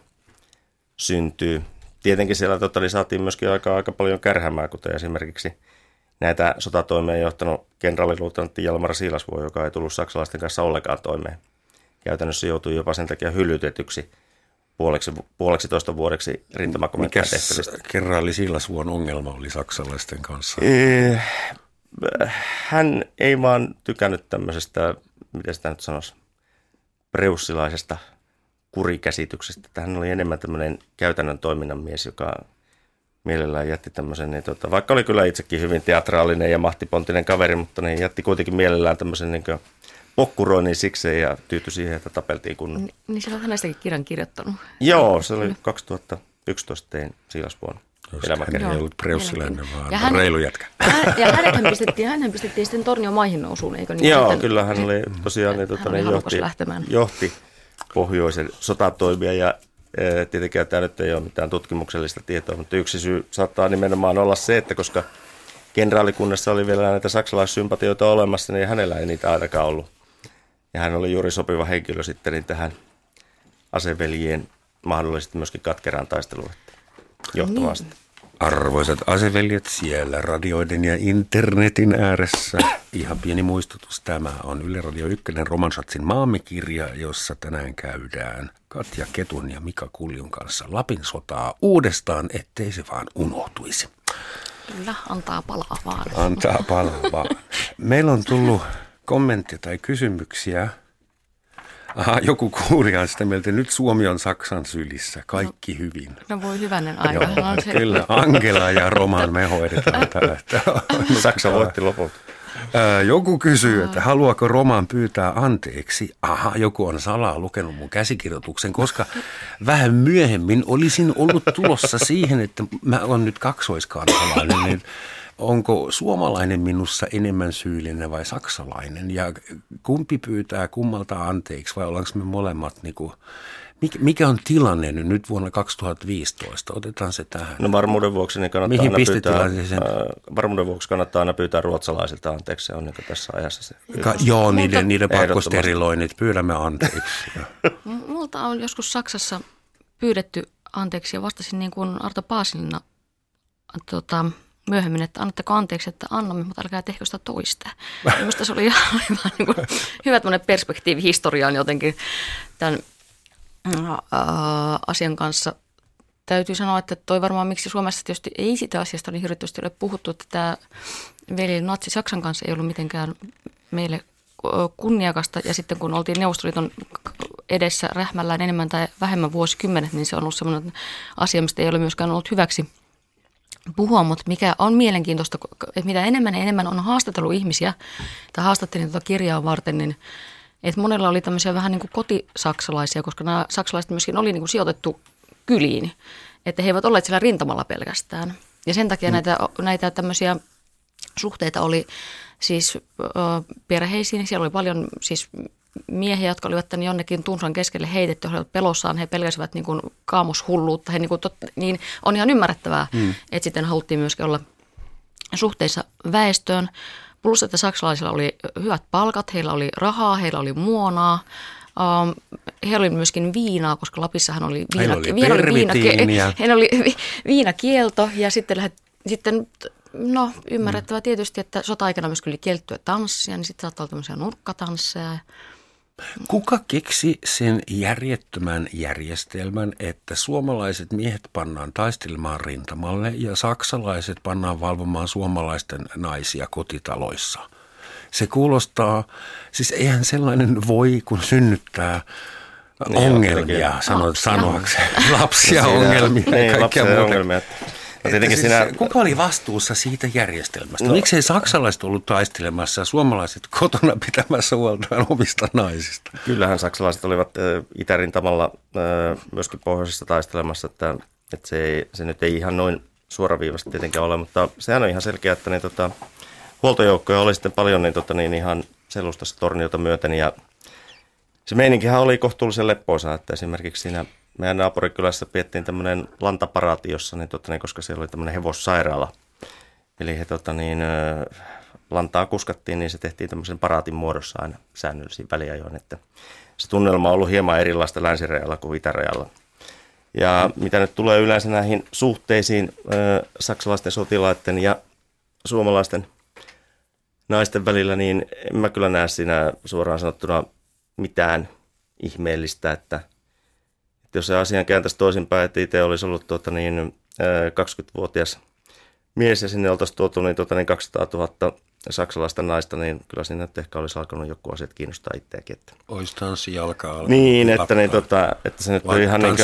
syntyy. Tietenkin siellä tota, niin saatiin myöskin aika, aika paljon kärhämää, kuten esimerkiksi näitä sotatoimeen johtanut kenraaliluutenantti Jalmar Siilasvuo, joka ei tullut saksalaisten kanssa ollenkaan toimeen. Käytännössä joutui jopa sen takia hyllytetyksi puoleksi, puoleksi toista vuodeksi rintamakomentajan tehtävistä. kenraali Siilasvuon ongelma oli saksalaisten kanssa? Eh, Hän ei vaan tykännyt tämmöisestä, miten sitä nyt sanoisi, preussilaisesta kurikäsityksestä. Hän oli enemmän tämmöinen käytännön toiminnan mies, joka mielellään jätti tämmöisen, niin tota, vaikka oli kyllä itsekin hyvin teatraalinen ja mahtipontinen kaveri, mutta niin jätti kuitenkin mielellään tämmöisen niin pokkuroinnin sikseen ja tyytyi siihen, että tapeltiin kun... Ni- Niin sä olet hänestäkin kirjan kirjoittanut. Joo, se oli 2011 tein Siilasvuon Hän elämäkerran. ei ollut mielenkiintoinen. vaan Ja hän- reilu jätkä. Hän, ja hänet pistettiin, hänen pistettiin sitten Tornion maihin nousuun, eikö niin? Joo, Sitten- kyllä hän oli tosiaan niin, tota, hän oli niin, johti, lähtemään. johti pohjoisen sotatoimia ja tietenkään tämä nyt ei ole mitään tutkimuksellista tietoa, mutta yksi syy saattaa nimenomaan olla se, että koska kenraalikunnassa oli vielä näitä saksalaissympatioita olemassa, niin hänellä ei niitä ainakaan ollut. Ja hän oli juuri sopiva henkilö sitten niin tähän aseveljien mahdollisesti myöskin katkeraan taisteluun johtavasti. Arvoisat aseveljet siellä radioiden ja internetin ääressä. Ihan pieni muistutus. Tämä on Yle Radio 1 Romansatsin maamekirja, jossa tänään käydään Katja Ketun ja Mika Kuljun kanssa Lapin sotaa uudestaan, ettei se vaan unohtuisi. Kyllä, antaa palaa vaan. Antaa palaa vaan. Meillä on tullut kommentteja tai kysymyksiä. Aha, joku kuulija on sitä mieltä, nyt Suomi on Saksan sylissä, kaikki hyvin. No voi hyvänen aika. Joo, On se- kyllä, Angela ja Roman me hoidetaan tämä. Saksa voitti lopulta. Ää, Joku kysyy, että haluaako Roman pyytää anteeksi. Aha, joku on salaa lukenut mun käsikirjoituksen, koska vähän myöhemmin olisin ollut tulossa siihen, että mä oon nyt kaksoiskansalainen, niin onko suomalainen minussa enemmän syyllinen vai saksalainen? Ja kumpi pyytää kummalta anteeksi vai ollaanko me molemmat niin kuin, mikä, on tilanne nyt, vuonna 2015? Otetaan se tähän. No varmuuden vuoksi niin kannattaa Mihin aina pyytää, ää, varmuuden vuoksi kannattaa aina pyytää ruotsalaisilta anteeksi, se on niin tässä ajassa se. Ka- joo, niiden, niiden Ehdottomasti. pakkosteriloinnit, pyydämme anteeksi. Multa on joskus Saksassa pyydetty anteeksi ja vastasin niin kuin Arto Paasilina tota, myöhemmin, että annatteko anteeksi, että annamme, mutta älkää tehkö sitä toista. Minusta se oli ihan aivan niin kuin, hyvä perspektiivi historiaan jotenkin tämän äh, asian kanssa. Täytyy sanoa, että toi varmaan miksi Suomessa tietysti ei sitä asiasta niin hirveästi ole puhuttu, että tämä veli natsi Saksan kanssa ei ollut mitenkään meille kunniakasta. Ja sitten kun oltiin Neuvostoliiton edessä rähmällään enemmän tai vähemmän vuosikymmenet, niin se on ollut sellainen asia, mistä ei ole myöskään ollut hyväksi puhua, mutta mikä on mielenkiintoista, että mitä enemmän ja enemmän on haastatellut ihmisiä, tai haastattelin tuota kirjaa varten, niin että monella oli tämmöisiä vähän niin kuin kotisaksalaisia, koska nämä saksalaiset myöskin oli niin kuin sijoitettu kyliin, että he eivät olleet siellä rintamalla pelkästään. Ja sen takia mm. näitä, näitä tämmöisiä suhteita oli siis ö, perheisiin. Siellä oli paljon siis miehiä, jotka olivat tänne jonnekin tunsan keskelle heitetty, he olivat pelossaan, he pelkäsivät niin kuin kaamoshulluutta, he niin, kuin tot, niin on ihan ymmärrettävää, mm. että sitten haluttiin myöskin olla suhteissa väestöön. Plus, että saksalaisilla oli hyvät palkat, heillä oli rahaa, heillä oli muonaa, Um, heillä oli myöskin viinaa, koska Lapissahan oli viina, oli viina, pervitiiniä. heillä oli vi- viinakielto ja sitten, lähet, sitten no ymmärrettävä tietysti, että sota-aikana myös oli kiellettyä tanssia, niin sitten saattaa olla tämmöisiä nurkkatansseja. Kuka keksi sen järjettömän järjestelmän, että suomalaiset miehet pannaan taistelemaan rintamalle ja saksalaiset pannaan valvomaan suomalaisten naisia kotitaloissa? Se kuulostaa, siis eihän sellainen voi, kun synnyttää Niin, ongelmia, Lapsia. sanoakseen. Lapsia, ongelmia ja Niin, kaikkea lapsia muuta. ongelmia. No tietenkin siis, siinä, Kuka oli vastuussa siitä järjestelmästä? No. Miksei saksalaiset ollut taistelemassa ja suomalaiset kotona pitämässä huolta omista naisista? kyllähän saksalaiset olivat ö, itärintamalla ö, myöskin pohjoisessa taistelemassa, että, että se, ei, se nyt ei ihan noin suoraviivasta tietenkään ole, mutta sehän on ihan selkeä, että niin, tota, huoltojoukkoja oli sitten paljon niin, tota, niin ihan selustassa torniota myöten ja se meininkihän oli kohtuullisen leppoisa, että esimerkiksi siinä meidän naapurikylässä piettiin tämmöinen lantaparaati, jossa, niin, tota, niin, koska siellä oli tämmöinen hevossairaala. Eli he tota, niin, lantaa kuskattiin, niin se tehtiin tämmöisen paraatin muodossa aina säännöllisiin väliajoin. Että se tunnelma on ollut hieman erilaista länsirajalla kuin itärajalla. Ja mitä nyt tulee yleensä näihin suhteisiin saksalaisten sotilaiden ja suomalaisten naisten välillä, niin en mä kyllä näe siinä suoraan sanottuna mitään ihmeellistä, että, että jos se asian kääntäisi toisinpäin, että itse olisi ollut tuota niin, 20-vuotias mies ja sinne oltaisiin tuotu niin, tuota niin 200 000 saksalaista naista, niin kyllä siinä nyt ehkä olisi alkanut joku asiat kiinnostaa itseäkin. Että. Olisi tanssijalka alkanut. Niin, että, niin, tota, että se nyt on ihan niin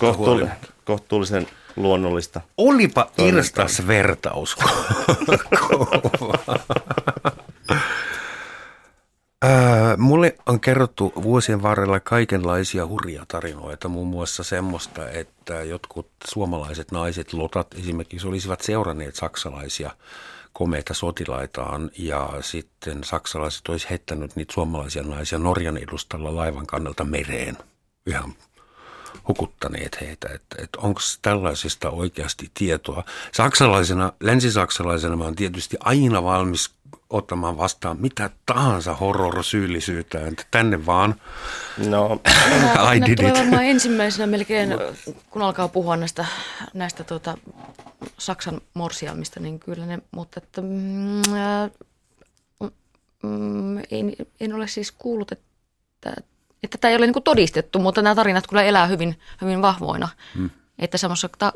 kohtuull, kohtuullisen luonnollista. Olipa irstas vertaus. Öö, mulle on kerrottu vuosien varrella kaikenlaisia hurja tarinoita, muun muassa semmoista, että jotkut suomalaiset naiset, lotat esimerkiksi, olisivat seuranneet saksalaisia komeita sotilaitaan ja sitten saksalaiset olisi heittänyt niitä suomalaisia naisia Norjan edustalla laivan kannalta mereen. Ihan hukuttaneet heitä, että, että onko tällaisesta oikeasti tietoa. Saksalaisena, länsisaksalaisena mä oon tietysti aina valmis ottamaan vastaan mitä tahansa horror-syyllisyyttä, että tänne vaan. No, I did it. varmaan ensimmäisenä melkein, kun alkaa puhua näistä, näistä tuota, Saksan morsiamista, niin kyllä ne, mutta että, mm, äh, mm, en, en ole siis kuullut, että, että tämä ei ole niin todistettu, mutta nämä tarinat kyllä elää hyvin, hyvin vahvoina. Hmm. Että semmoisessa ta-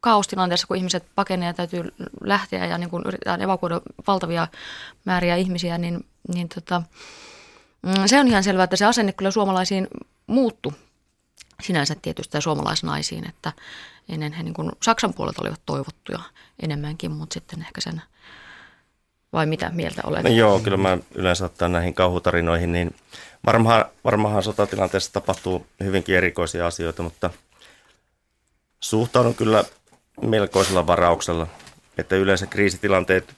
kaostilanteessa, kun ihmiset pakenee ja täytyy lähteä ja niin kun yritetään evakuoida valtavia määriä ihmisiä, niin, niin tota, mm, se on ihan selvää, että se asenne kyllä suomalaisiin muuttu sinänsä tietysti ja suomalaisnaisiin, että ennen he niin kuin Saksan puolelta olivat toivottuja enemmänkin, mutta sitten ehkä sen, vai mitä mieltä olet? No joo, kyllä mä yleensä ottaen näihin kauhutarinoihin, niin varmaan, varmaan sotatilanteessa tapahtuu hyvinkin erikoisia asioita, mutta suhtaudun kyllä melkoisella varauksella, että yleensä kriisitilanteet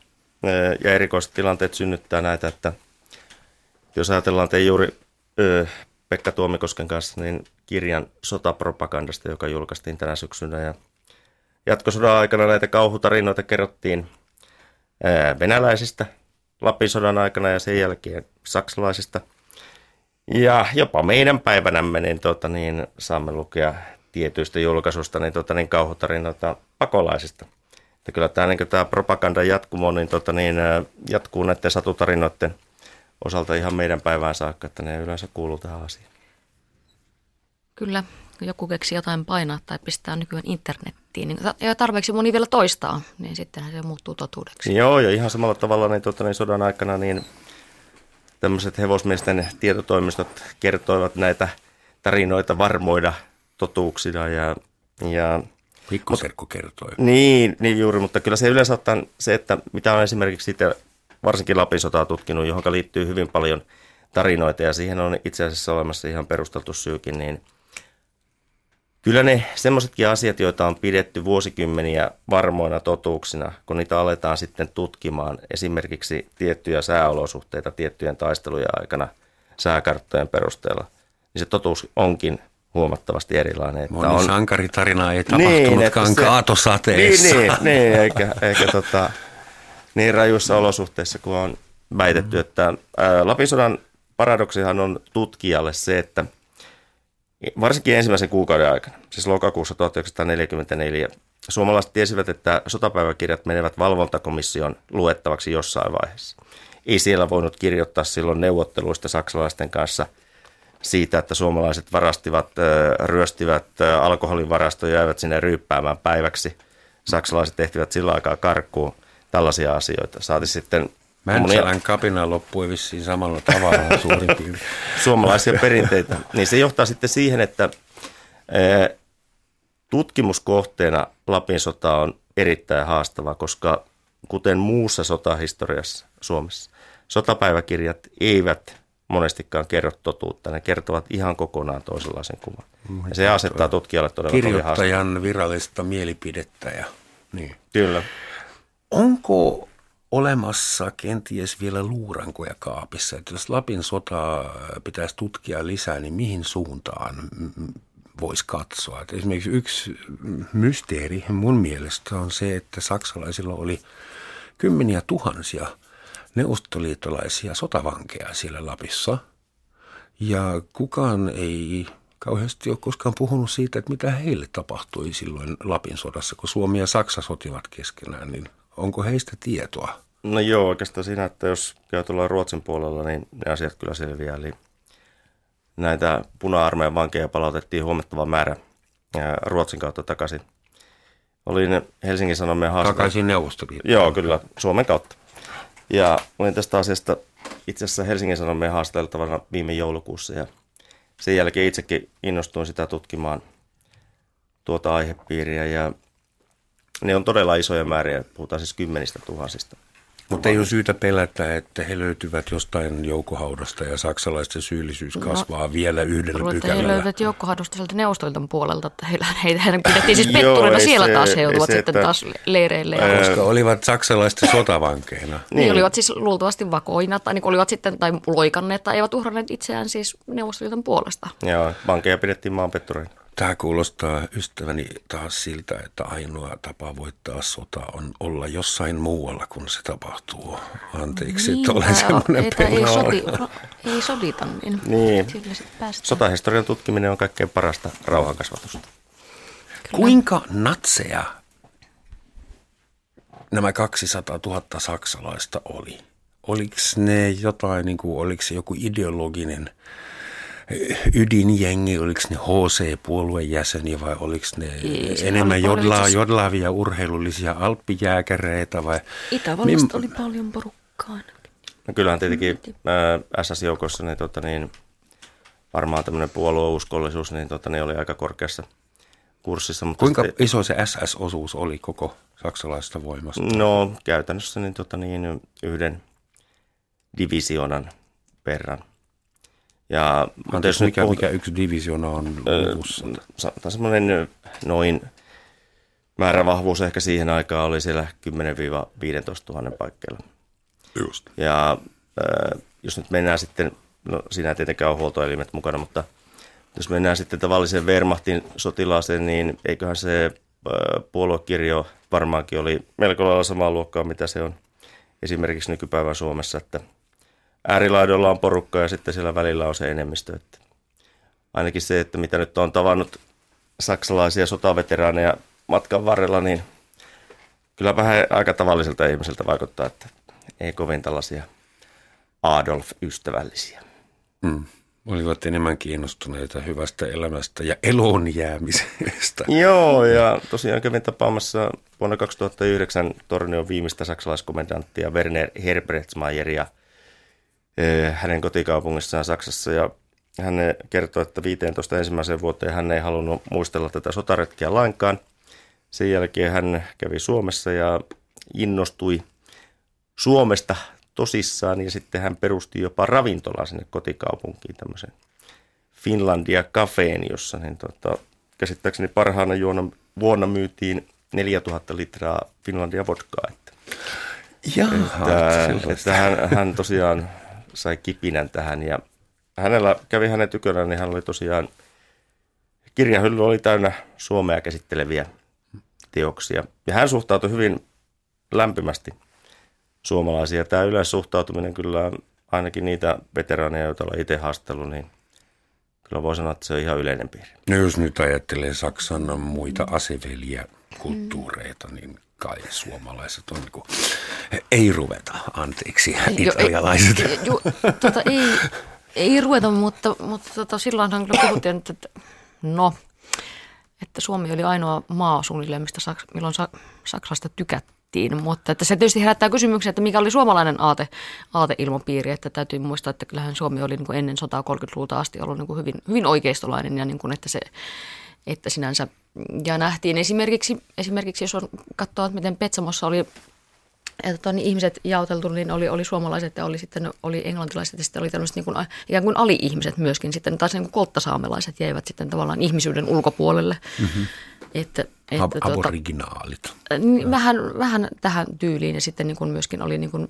ja erikoiset tilanteet synnyttää näitä, että jos ajatellaan, että juuri Pekka Tuomikosken kanssa niin kirjan sotapropagandasta, joka julkaistiin tänä syksynä ja jatkosodan aikana näitä kauhutarinoita kerrottiin venäläisistä Lapin aikana ja sen jälkeen saksalaisista. Ja jopa meidän päivänämme niin, tuota, niin saamme lukea tietyistä julkaisusta niin, tota, niin kauhutarinoita pakolaisista. Että kyllä tämä, niin tämä propagandan jatkumo niin, tota, niin, jatkuu näiden satutarinoiden osalta ihan meidän päivään saakka, että ne yleensä kuuluu tähän asiaan. Kyllä, kun joku keksi jotain painaa tai pistää nykyään internettiin, niin ja tarpeeksi moni vielä toistaa, niin sittenhän se muuttuu totuudeksi. Joo, ja ihan samalla tavalla niin, tota, niin sodan aikana niin tämmöiset hevosmiesten tietotoimistot kertoivat näitä tarinoita varmoida totuuksina ja, ja Pikkuserkku kertoi. Niin, niin juuri, mutta kyllä se yleensä ottaa se, että mitä on esimerkiksi itse varsinkin Lapin sotaa tutkinut, johon liittyy hyvin paljon tarinoita ja siihen on itse asiassa olemassa ihan perusteltu syykin, niin kyllä ne semmoisetkin asiat, joita on pidetty vuosikymmeniä varmoina totuuksina, kun niitä aletaan sitten tutkimaan, esimerkiksi tiettyjä sääolosuhteita tiettyjen taistelujen aikana sääkarttojen perusteella, niin se totuus onkin huomattavasti erilainen. Että Moni on... sankaritarina ei tapahtunutkaan niin, se... kaatosateessa. Niin, niin, niin eikä, eikä tota, niin rajuissa olosuhteissa kuin on väitetty. Mm. Että ää, Lapisodan paradoksihan on tutkijalle se, että varsinkin ensimmäisen kuukauden aikana, siis lokakuussa 1944, suomalaiset tiesivät, että sotapäiväkirjat menevät valvontakomission luettavaksi jossain vaiheessa. Ei siellä voinut kirjoittaa silloin neuvotteluista saksalaisten kanssa – siitä, että suomalaiset varastivat, ryöstivät alkoholin varastoja ja jäivät sinne ryyppäämään päiväksi. Saksalaiset tehtivät sillä aikaa karkkuun tällaisia asioita. Saati sitten Mäntsälän kapina loppui vissiin samalla tavalla suurin piirtein. Suomalaisia perinteitä. Niin se johtaa sitten siihen, että tutkimuskohteena Lapin sota on erittäin haastava, koska kuten muussa sotahistoriassa Suomessa, sotapäiväkirjat eivät monestikaan kerro totuutta. Ne kertovat ihan kokonaan toisenlaisen kuvan. Ja se asettaa tutkijalle todella Kirjoittajan virallista mielipidettä. Ja, niin. Kyllä. Onko olemassa kenties vielä luurankoja kaapissa. Että jos Lapin sota pitäisi tutkia lisää, niin mihin suuntaan voisi katsoa? Että esimerkiksi yksi mysteeri mun mielestä on se, että saksalaisilla oli kymmeniä tuhansia neuvostoliittolaisia sotavankeja siellä Lapissa. Ja kukaan ei kauheasti ole koskaan puhunut siitä, että mitä heille tapahtui silloin Lapin sodassa, kun Suomi ja Saksa sotivat keskenään, niin onko heistä tietoa? No joo, oikeastaan siinä, että jos käy tuolla Ruotsin puolella, niin ne asiat kyllä selviää. Eli näitä puna-armeijan vankeja palautettiin huomattava määrä Ruotsin kautta takaisin. Olin Helsingin Sanomien haastattelu. Takaisin Neuvostoliittoon. Joo, kyllä, Suomen kautta. Ja olin tästä asiasta itse asiassa Helsingin Sanomien haasteltavana viime joulukuussa ja sen jälkeen itsekin innostuin sitä tutkimaan tuota aihepiiriä ja ne on todella isoja määriä, puhutaan siis kymmenistä tuhansista. Mutta ei ole syytä pelätä, että he löytyvät jostain joukkohaudasta ja saksalaisten syyllisyys no, kasvaa no, vielä yhdellä luulen, pykälällä. He löytyvät joukkohaudasta sieltä neuvostoliiton puolelta, että heillä, heitä, pidettiin siis petturina siellä se, taas, he joutuvat se, sitten että, taas leireille. Ja... Koska olivat saksalaisten sotavankeina. Niin. niin, olivat siis luultavasti vakoina tai niin olivat sitten tai loikanneet tai eivät uhranneet itseään siis neuvostoliiton puolesta. Joo, vankeja pidettiin maanpettureina. Tämä kuulostaa ystäväni taas siltä, että ainoa tapa voittaa sota on olla jossain muualla, kun se tapahtuu. Anteeksi, niin, että olen semmoinen ei, ei, soti, ei sodita, niin, niin. Sotahistorian tutkiminen on kaikkein parasta rauhankasvatusta. Kyllä. Kuinka natseja nämä 200 000 saksalaista oli? Oliko ne jotain, niin kuin, oliko se joku ideologinen – ydinjengi, oliko ne HC-puolueen jäseniä vai oliko ne Ei, enemmän jodlaa, jodlaavia urheilullisia alppijääkäreitä vai? Itävallasta Mim... oli paljon porukkaa No kyllähän tietenkin äh, SS-joukossa niin, tota, niin, varmaan tämmöinen puolueuskollisuus niin, tota, niin oli aika korkeassa kurssissa. Mutta Kuinka sitten, iso se SS-osuus oli koko saksalaisesta voimasta? No käytännössä niin, tota, niin, yhden divisionan verran. Ja, mutta jos mikä, puhuta, mikä yksi divisiona on luvussa? Sanotaan semmoinen noin määrävahvuus ehkä siihen aikaan oli siellä 10-15 000 paikkeilla. Just. Ja äh, jos nyt mennään sitten, no siinä ei tietenkään ole huoltoelimet mukana, mutta jos mennään sitten tavalliseen Wehrmachtin sotilaaseen, niin eiköhän se puoluekirjo varmaankin oli melko lailla samaa luokkaa, mitä se on esimerkiksi nykypäivän Suomessa, että – äärilaidoilla on porukka ja sitten siellä välillä on se enemmistö. Että ainakin se, että mitä nyt on tavannut saksalaisia sotaveteraaneja matkan varrella, niin kyllä vähän aika tavalliselta ihmiseltä vaikuttaa, että ei kovin tällaisia Adolf-ystävällisiä. Mm. Olivat enemmän kiinnostuneita hyvästä elämästä ja elon jäämisestä. Joo, ja tosiaan kävin tapaamassa vuonna 2009 Tornion viimeistä saksalaiskomendanttia Werner Eh, hänen kotikaupungissaan Saksassa ja hän kertoi, että 15 ensimmäiseen vuoteen hän ei halunnut muistella tätä sotaretkiä lainkaan. Sen jälkeen hän kävi Suomessa ja innostui Suomesta tosissaan ja sitten hän perusti jopa ravintola sinne kotikaupunkiin tämmöisen Finlandia kafeen, jossa niin tota, käsittääkseni parhaana juona, vuonna myytiin 4000 litraa Finlandia vodkaa. Että, Jaha, että, että hän, hän tosiaan sai kipinän tähän ja hänellä kävi hänen tykönään, niin hän oli tosiaan, kirjahylly oli täynnä Suomea käsitteleviä teoksia. Ja hän suhtautui hyvin lämpimästi suomalaisia. Tämä yleissuhtautuminen kyllä ainakin niitä veteraaneja, joita olen itse haastellut, niin kyllä voi sanoa, että se on ihan yleinen piiri. No jos nyt ajattelee Saksan muita aseveliä kulttuureita, niin kai suomalaiset on niin kuin, ei ruveta, anteeksi, italialaiset. Jo, jo, tota, ei, ei ruveta, mutta, mutta tota, silloinhan kyllä puhuttiin, että, että no, että Suomi oli ainoa maa suunnilleen, mistä Saks, milloin Sa, Saksasta tykättiin, mutta että se tietysti herättää kysymyksen, että mikä oli suomalainen aate, aateilmapiiri, että täytyy muistaa, että kyllähän Suomi oli niin kuin ennen sotaa 30-luvulta asti ollut niin kuin hyvin, hyvin oikeistolainen ja niin kuin, että se että sinänsä, ja nähtiin esimerkiksi, esimerkiksi jos on katsoa, että miten Petsamossa oli että tota, niin ihmiset jaoteltu, niin oli, oli suomalaiset ja oli sitten oli englantilaiset ja sitten oli tämmöiset niin kuin, ikään kuin ali-ihmiset myöskin. Sitten taas niin kuin kolttasaamelaiset jäivät sitten tavallaan ihmisyyden ulkopuolelle. Mm-hmm. Että, että Ab- tuota, aboriginaalit. Niin, vähän, vähän tähän tyyliin ja sitten niin kuin myöskin oli niin kuin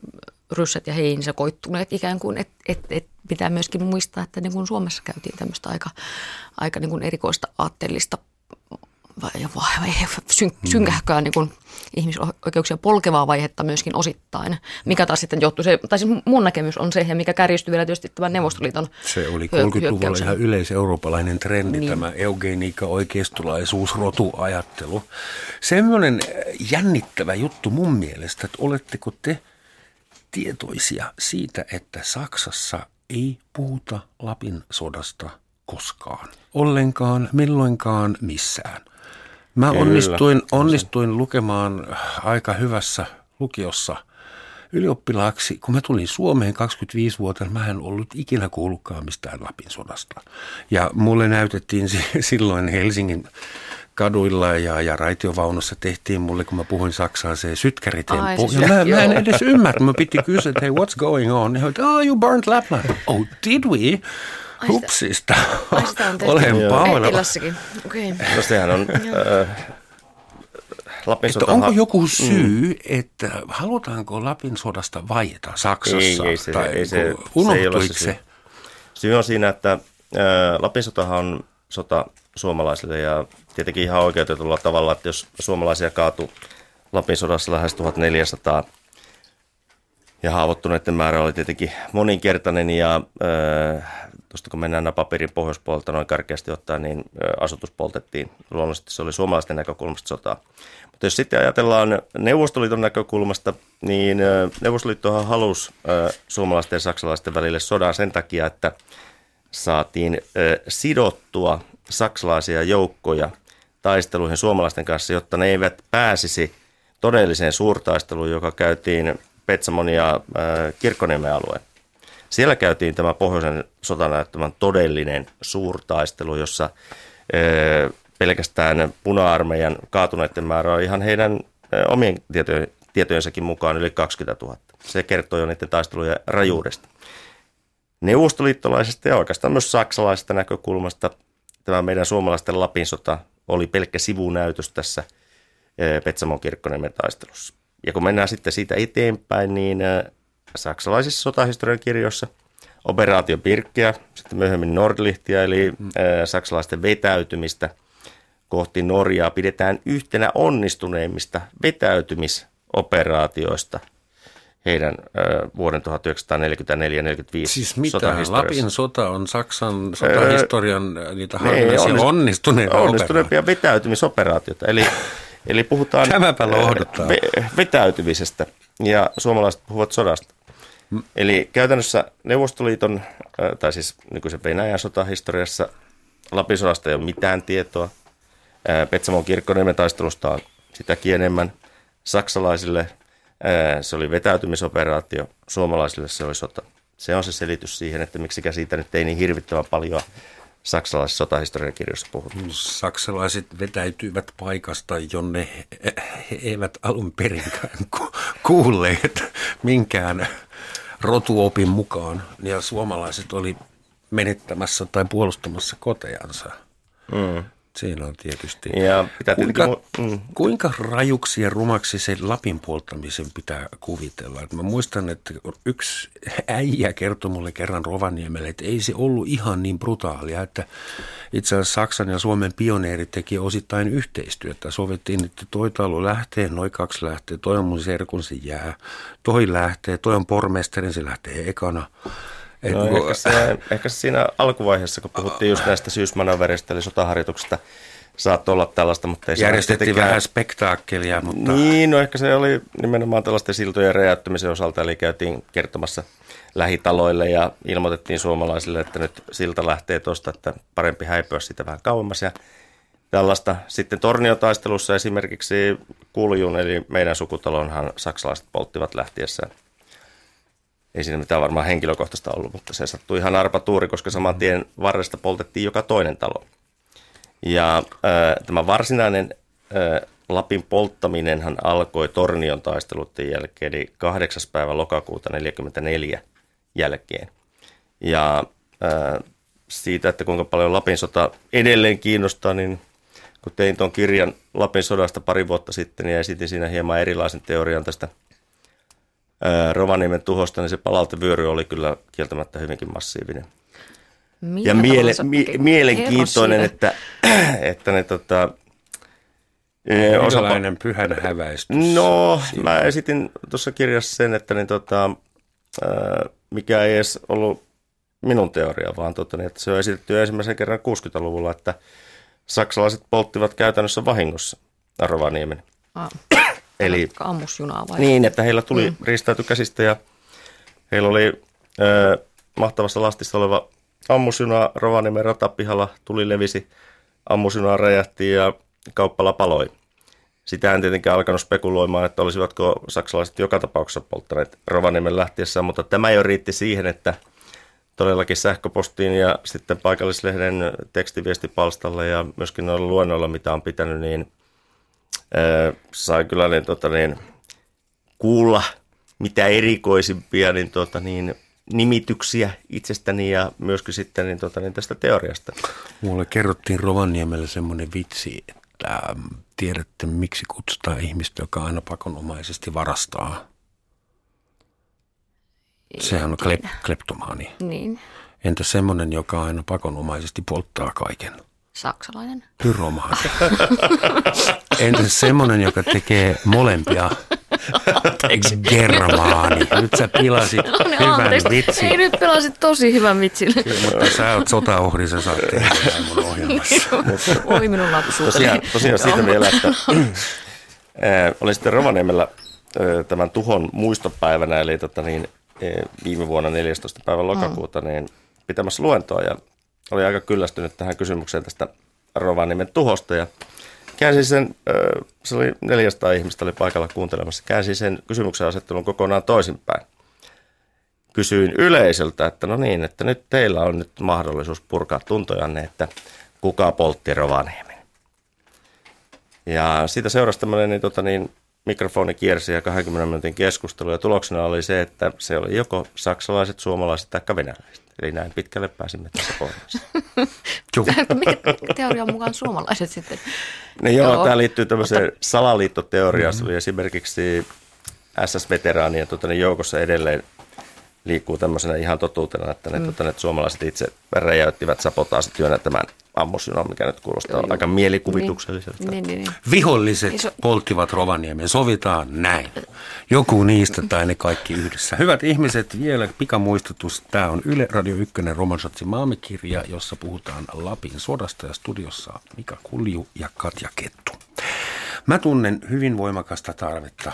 ryssät ja heinsä koittuneet ikään kuin, että et, et pitää myöskin muistaa, että niin kuin Suomessa käytiin tämmöistä aika, aika niin kuin erikoista aatteellista syn, synkähköä niin kuin ihmisoikeuksia polkevaa vaihetta myöskin osittain, mikä taas sitten johtuu, se, tai siis mun näkemys on se, ja mikä kärjistyi vielä tietysti tämän Neuvostoliiton Se oli 30-luvulla ihan yleiseurooppalainen trendi, niin. tämä eugeniikka, oikeistolaisuus, rotuajattelu. Semmoinen jännittävä juttu mun mielestä, että oletteko te tietoisia siitä, että Saksassa ei puhuta Lapin sodasta koskaan. Ollenkaan, milloinkaan, missään. Mä onnistuin, onnistuin lukemaan aika hyvässä lukiossa ylioppilaaksi. Kun mä tulin Suomeen 25-vuotiaana, mä en ollut ikinä kuullutkaan mistään Lapin sodasta. Ja mulle näytettiin silloin Helsingin kaduilla ja, ja raitiovaunussa tehtiin mulle, kun mä puhuin saksaa, se sytkäritemppu. ja mä, mä en edes ymmärrä. Mä piti kysyä, että hei, what's going on? Ja oh, you burnt Lapland. Oh, did we? Hupsista. Olen pahoilla. Okei. Okay. No sehän on... Äh, Lapin että onko joku syy, mm. että halutaanko Lapin sodasta vaieta Saksassa? Ei, ei se, tai ei se, se, ei ole se, se? Syy on siinä, että äh, Lapin sotahan on sota suomalaisille ja tietenkin ihan oikeutetulla tavalla, että jos suomalaisia kaatu Lapin sodassa lähes 1400 ja haavoittuneiden määrä oli tietenkin moninkertainen ja äh, tuosta kun mennään paperin pohjoispuolelta noin karkeasti ottaen, niin asutus poltettiin. Luonnollisesti se oli suomalaisten näkökulmasta sotaa. Mutta jos sitten ajatellaan Neuvostoliiton näkökulmasta, niin Neuvostoliittohan halusi suomalaisten ja saksalaisten välille sodan sen takia, että saatiin sidottua saksalaisia joukkoja taisteluihin suomalaisten kanssa, jotta ne eivät pääsisi todelliseen suurtaisteluun, joka käytiin Petsamon ja Kirkkoniemen alueen. Siellä käytiin tämä pohjoisen sotanäyttämän todellinen suurtaistelu, jossa pelkästään puna-armeijan kaatuneiden määrä on ihan heidän omien tietojensakin mukaan yli 20 000. Se kertoo jo niiden taistelujen rajuudesta. Neuvostoliittolaisesta ja oikeastaan myös saksalaisesta näkökulmasta tämä meidän suomalaisten Lapin sota oli pelkkä sivunäytös tässä Petsamon kirkkoniemen taistelussa. Ja kun mennään sitten siitä eteenpäin, niin saksalaisissa sotahistorian kirjoissa operaatio Pirkkeä, sitten myöhemmin Nordlichtia, eli mm. saksalaisten vetäytymistä kohti Norjaa pidetään yhtenä onnistuneimmista vetäytymisoperaatioista heidän vuoden 1944-1945 Siis mitä? Lapin sota on Saksan sotahistorian öö, niitä harvinaisia onnistuneita Onnistuneempia vetäytymisoperaatioita. Eli, eli puhutaan vetäytymisestä ja suomalaiset puhuvat sodasta. Eli käytännössä Neuvostoliiton, tai siis nykyisen Venäjän sotahistoriassa Lapin sodasta ei ole mitään tietoa. Petsamon kirkkoniemen taistelusta on sitäkin enemmän. Saksalaisille se oli vetäytymisoperaatio, suomalaisille se oli sota. Se on se selitys siihen, että miksi siitä nyt ei niin hirvittävän paljon saksalaisessa sotahistorian kirjoissa puhuttu. Saksalaiset vetäytyivät paikasta, jonne he eivät alun perinkään kuulleet minkään rotuopin mukaan ja suomalaiset oli menettämässä tai puolustamassa kotejansa. Mm. Siinä on tietysti. Ja pitää kuinka, mu- mm. kuinka rajuksi ja rumaksi se Lapin polttamisen pitää kuvitella? Et mä muistan, että yksi äijä kertoi mulle kerran Rovaniemelle, että ei se ollut ihan niin brutaalia, että itse asiassa Saksan ja Suomen pioneerit teki osittain yhteistyötä. Sovittiin, että toi talo lähtee, noin kaksi lähtee, toi on mun serkun, se jää, toi lähtee, toi on pormesterin, se lähtee ekana. Et no, ehkä, se, ehkä siinä alkuvaiheessa, kun puhuttiin just näistä syysmanoverista, eli sotaharjoituksesta, saattoi olla tällaista, mutta ei Järjestettiin se vähän spektaakkelia, mutta... Niin, no ehkä se oli nimenomaan tällaisten siltojen räjäyttämisen osalta, eli käytiin kertomassa lähitaloille ja ilmoitettiin suomalaisille, että nyt silta lähtee tuosta, että parempi häipyä sitä vähän kauemmas ja tällaista. Sitten torniotaistelussa esimerkiksi Kuljun, eli meidän sukutalonhan saksalaiset polttivat lähtiessään ei siinä mitään varmaan henkilökohtaista ollut, mutta se sattui ihan arpatuuri, koska saman tien varresta poltettiin joka toinen talo. Ja äh, tämä varsinainen äh, Lapin polttaminenhan alkoi Tornion taisteluiden jälkeen, eli 8. päivä lokakuuta 1944 jälkeen. Ja ää, siitä, että kuinka paljon Lapin sota edelleen kiinnostaa, niin kun tein tuon kirjan Lapin sodasta pari vuotta sitten ja esitin siinä hieman erilaisen teorian tästä Rovaniemen tuhosta, niin se palautevyöry oli kyllä kieltämättä hyvinkin massiivinen. Millä ja miele, mi, mielenkiintoinen, että, että ne tota, ee, osa, Millainen pyhän häväistys? No, siinä mä esitin tuossa kirjassa sen, että niin tota, mikä ei edes ollut minun teoria, vaan tota, niin, että se on esitetty ensimmäisen kerran 60-luvulla, että saksalaiset polttivat käytännössä vahingossa Rovaniemen. Ah, Eli ammusjunaa vai? niin, että heillä tuli mm. riistäyty käsistä ja heillä oli ö, mahtavassa lastissa oleva ammusjuna Rovaniemen ratapihalla, tuli levisi, ammusjuna räjähti ja kauppala paloi. Sitä en tietenkään alkanut spekuloimaan, että olisivatko saksalaiset joka tapauksessa polttaneet Rovaniemen lähtiessään, mutta tämä jo riitti siihen, että todellakin sähköpostiin ja sitten paikallislehden tekstiviestipalstalle ja myöskin noilla luennoilla, mitä on pitänyt, niin ää, sai kyllä niin, tota, niin, kuulla mitä erikoisimpia niin, tota, niin, nimityksiä itsestäni ja myöskin sitten niin, tota, niin, tästä teoriasta. Mulle kerrottiin Rovaniemellä semmoinen vitsi, että ähm, tiedätte miksi kutsutaan ihmistä, joka aina pakonomaisesti varastaa. Sehän on klep, kleptomaani. Niin, Entä semmoinen, joka aina pakonomaisesti polttaa kaiken? Saksalainen. Pyromaani. Entä semmoinen, joka tekee molempia? Germaani. Nyt sä pilasit No niin, hyvän anteeksi. vitsin. Ei nyt pelasit tosi hyvän vitsin. Mutta sä oot sotaohri, sä saat tehdä mun ohjelmassa. Oi minun lapsuuteni. Tosiaan, tosiaan siitä vielä, että ää, olin sitten Rovaniemellä ää, tämän tuhon muistopäivänä, eli tota niin, ää, viime vuonna 14. päivä lokakuuta, niin pitämässä luentoa ja oli aika kyllästynyt tähän kysymykseen tästä Rovaniemen tuhosta ja käänsin sen, se oli 400 ihmistä oli paikalla kuuntelemassa, käänsin sen kysymyksen asettelun kokonaan toisinpäin. Kysyin yleisöltä, että no niin, että nyt teillä on nyt mahdollisuus purkaa tuntojanne, että kuka poltti Rovaniemen. Ja siitä seurasi tämmöinen niin, tota, niin, mikrofoni kiersi ja 20 minuutin keskustelu. Ja tuloksena oli se, että se oli joko saksalaiset, suomalaiset tai venäläiset. Eli näin pitkälle pääsimme tässä kohdassa. Juu. Mikä teorian mukaan suomalaiset sitten? No joo, Joo, tämä liittyy tämmöiseen salaliittoteoriaan. Mm-hmm. Esimerkiksi SS-veteraanien tota, niin joukossa edelleen liikkuu tämmöisenä ihan totuutena, että ne, mm. tota, ne suomalaiset itse räjäyttivät sapotaasityönä tämän ammusjunan, mikä nyt kuulostaa joo. aika mielikuvitukselliselta. Niin, niin, niin. Viholliset Iso- polttivat Rovaniemen. Sovitaan näin. Joku niistä tai ne kaikki yhdessä. Hyvät ihmiset, vielä pikamuistutus. Tämä on Yle Radio 1 Romansatsi maamekirja, jossa puhutaan Lapin sodasta ja studiossa Mika Kulju ja Katja Kettu. Mä tunnen hyvin voimakasta tarvetta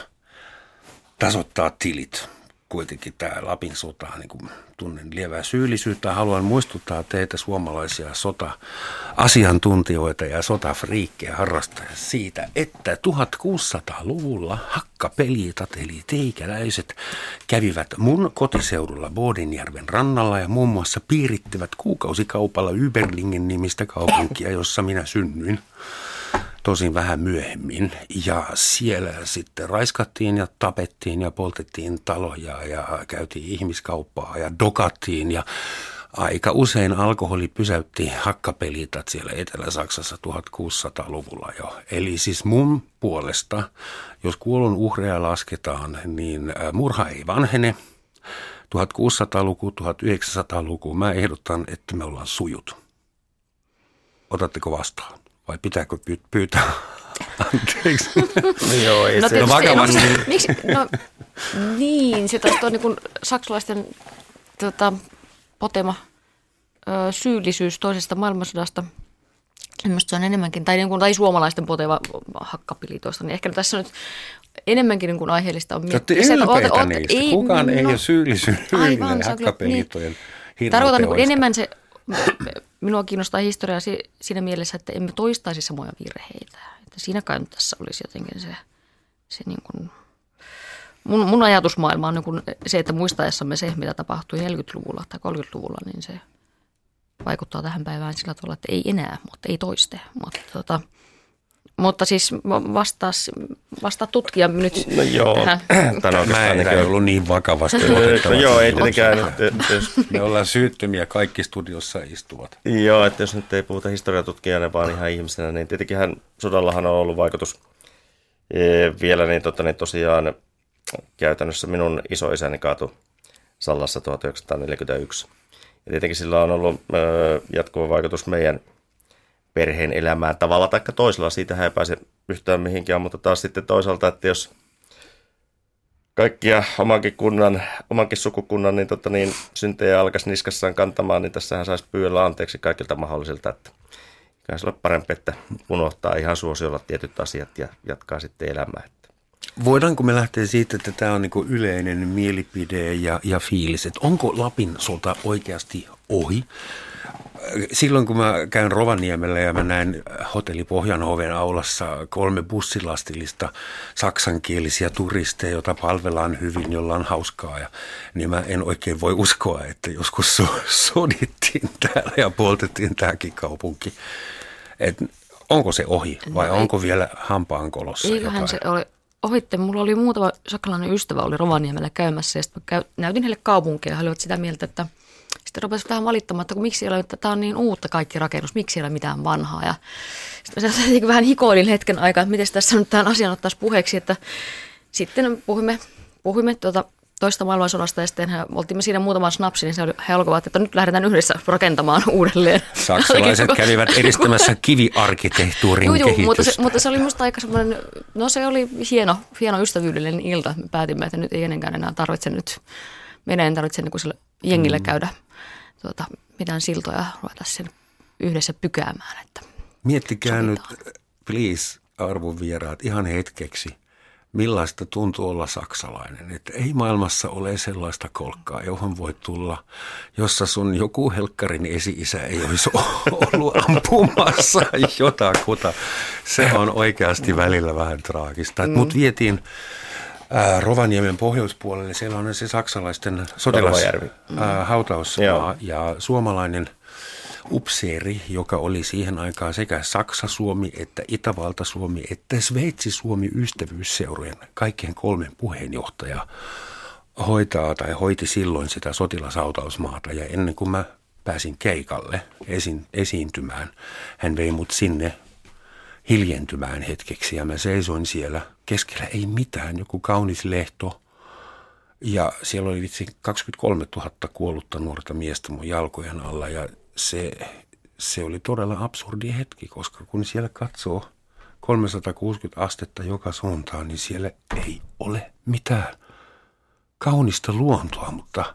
tasoittaa tilit. Kuitenkin tämä Lapin sota, niin kuin tunnen lievää syyllisyyttä. Haluan muistuttaa teitä suomalaisia sota-asiantuntijoita ja sotafriikkejä harrastajia siitä, että 1600-luvulla hakkapeliitat eli teikäläiset kävivät mun kotiseudulla Bodinjärven rannalla ja muun muassa piirittivät kuukausikaupalla Yberlingen nimistä kaupunkia, jossa minä synnyin tosin vähän myöhemmin. Ja siellä sitten raiskattiin ja tapettiin ja poltettiin taloja ja käytiin ihmiskauppaa ja dokattiin ja aika usein alkoholi pysäytti hakkapelitat siellä Etelä-Saksassa 1600-luvulla jo. Eli siis mun puolesta, jos kuolon uhreja lasketaan, niin ä, murha ei vanhene. 1600-luku, 1900-luku, mä ehdotan, että me ollaan sujut. Otatteko vastaan? Vai pitääkö py- pyytää anteeksi? Joo, ei No se, tietysti, vakavasti. no, miksi, no, niin, se taas on niin kuin saksalaisten tota, potema ö, syyllisyys toisesta maailmansodasta. Minusta se on enemmänkin, tai, niin kuin, tai suomalaisten poteva hakkapilitoista, niin ehkä tässä nyt enemmänkin niin kuin aiheellista on Te olette miettiä se, että ylpeitä oot- oot- niistä. Kukaan ei ole syyllisyyden kyllä- hakkapelitojen niin. Tarkoitan niin enemmän se, minua kiinnostaa historia si- siinä mielessä, että emme toistaisi samoja virheitä. Että siinä kai tässä olisi jotenkin se, se niin kuin, mun, mun ajatusmaailma on niin kuin se, että muistaessamme se, mitä tapahtui 40-luvulla tai 30-luvulla, niin se vaikuttaa tähän päivään sillä tavalla, että ei enää, mutta ei toiste. Mutta tota, Mutta siis vastaa tutkija nyt No joo, tähän. tämä on Mä oikeastaan en niin ollut niin vakavasti No joo, ei tietenkään. nyt, jos, Me ollaan syyttömiä, kaikki studiossa istuvat. joo, että jos nyt ei puhuta historiatutkijana, vaan ihan ihmisenä, niin tietenkin hän, sodallahan on ollut vaikutus eh, vielä, niin, tota, niin tosiaan käytännössä minun isoisäni kaatui Sallassa 1941. Ja tietenkin sillä on ollut ö, jatkuva vaikutus meidän perheen elämään tavalla tai toisella. Siitä ei pääse yhtään mihinkään, mutta taas sitten toisaalta, että jos kaikkia omankin kunnan, omankin sukukunnan niin, tota, niin syntejä alkaisi niskassaan kantamaan, niin tässähän saisi pyydellä anteeksi kaikilta mahdollisilta, että kai se ole parempi, että unohtaa ihan suosiolla tietyt asiat ja jatkaa sitten elämää. Voidaanko me lähteä siitä, että tämä on niinku yleinen mielipide ja, ja fiilis, että onko Lapin sota oikeasti ohi? Silloin kun mä käyn Rovaniemellä ja mä näen hotelli Pohjanhoven aulassa kolme bussilastillista saksankielisiä turisteja, joita palvellaan hyvin, jolla on hauskaa, ja, niin mä en oikein voi uskoa, että joskus so, sodittiin täällä ja poltettiin tämäkin kaupunki. Et onko se ohi vai No ei- onko vielä hampaankolossa Eiköhän jotain? se oli ohitte. Mulla oli muutama saksalainen ystävä oli Rovaniemellä käymässä ja sitten mä käy, näytin heille kaupunkia ja he olivat sitä mieltä, että sitten rupesivat vähän valittamaan, että kun miksi ei ole, että tämä on niin uutta kaikki rakennus, miksi ei ole mitään vanhaa. Ja sitten mä jotenkin vähän hikoilin hetken aikaa, että miten tässä nyt tämän asian ottaisi puheeksi, että sitten puhuimme, puhuimme tuota toista maailmansodasta ja sitten he, oltiin me siinä muutaman snapsin, niin se oli, he alkoivat, että nyt lähdetään yhdessä rakentamaan uudelleen. Saksalaiset kävivät edistämässä kiviarkkitehtuurin Joo, joo, kehitystä. mutta se, mutta se oli musta aika semmoinen, no se oli hieno, hieno ystävyydellinen ilta. Me päätimme, että nyt ei enenkään enää tarvitse nyt, meidän ei tarvitse niin sille jengille käydä tuota, mitään siltoja ruveta sen yhdessä pykäämään. Että. Miettikää nyt, Sovitaan. please, arvon vieraat, ihan hetkeksi, millaista tuntuu olla saksalainen. Että ei maailmassa ole sellaista kolkkaa, johon voi tulla, jossa sun joku helkkarin esi-isä ei olisi ollut ampumassa jotakuta. Se on oikeasti välillä vähän traagista. Mm. Mut vietiin ää, Rovaniemen pohjoispuolelle, siellä on se saksalaisten sotilas, Torvajärvi. ää, hautausmaa Joo. ja suomalainen upseeri, joka oli siihen aikaan sekä Saksa-Suomi että Itävalta-Suomi että Sveitsi-Suomi ystävyysseurojen kaikkien kolmen puheenjohtaja hoitaa tai hoiti silloin sitä sotilashautausmaata ja ennen kuin mä pääsin keikalle esiin, esiintymään, hän vei mut sinne hiljentymään hetkeksi ja mä seisoin siellä keskellä ei mitään, joku kaunis lehto ja siellä oli vitsi 23 000 kuollutta nuorta miestä mun jalkojen alla ja se, se oli todella absurdi hetki, koska kun siellä katsoo 360 astetta joka suuntaan, niin siellä ei ole mitään kaunista luontoa, mutta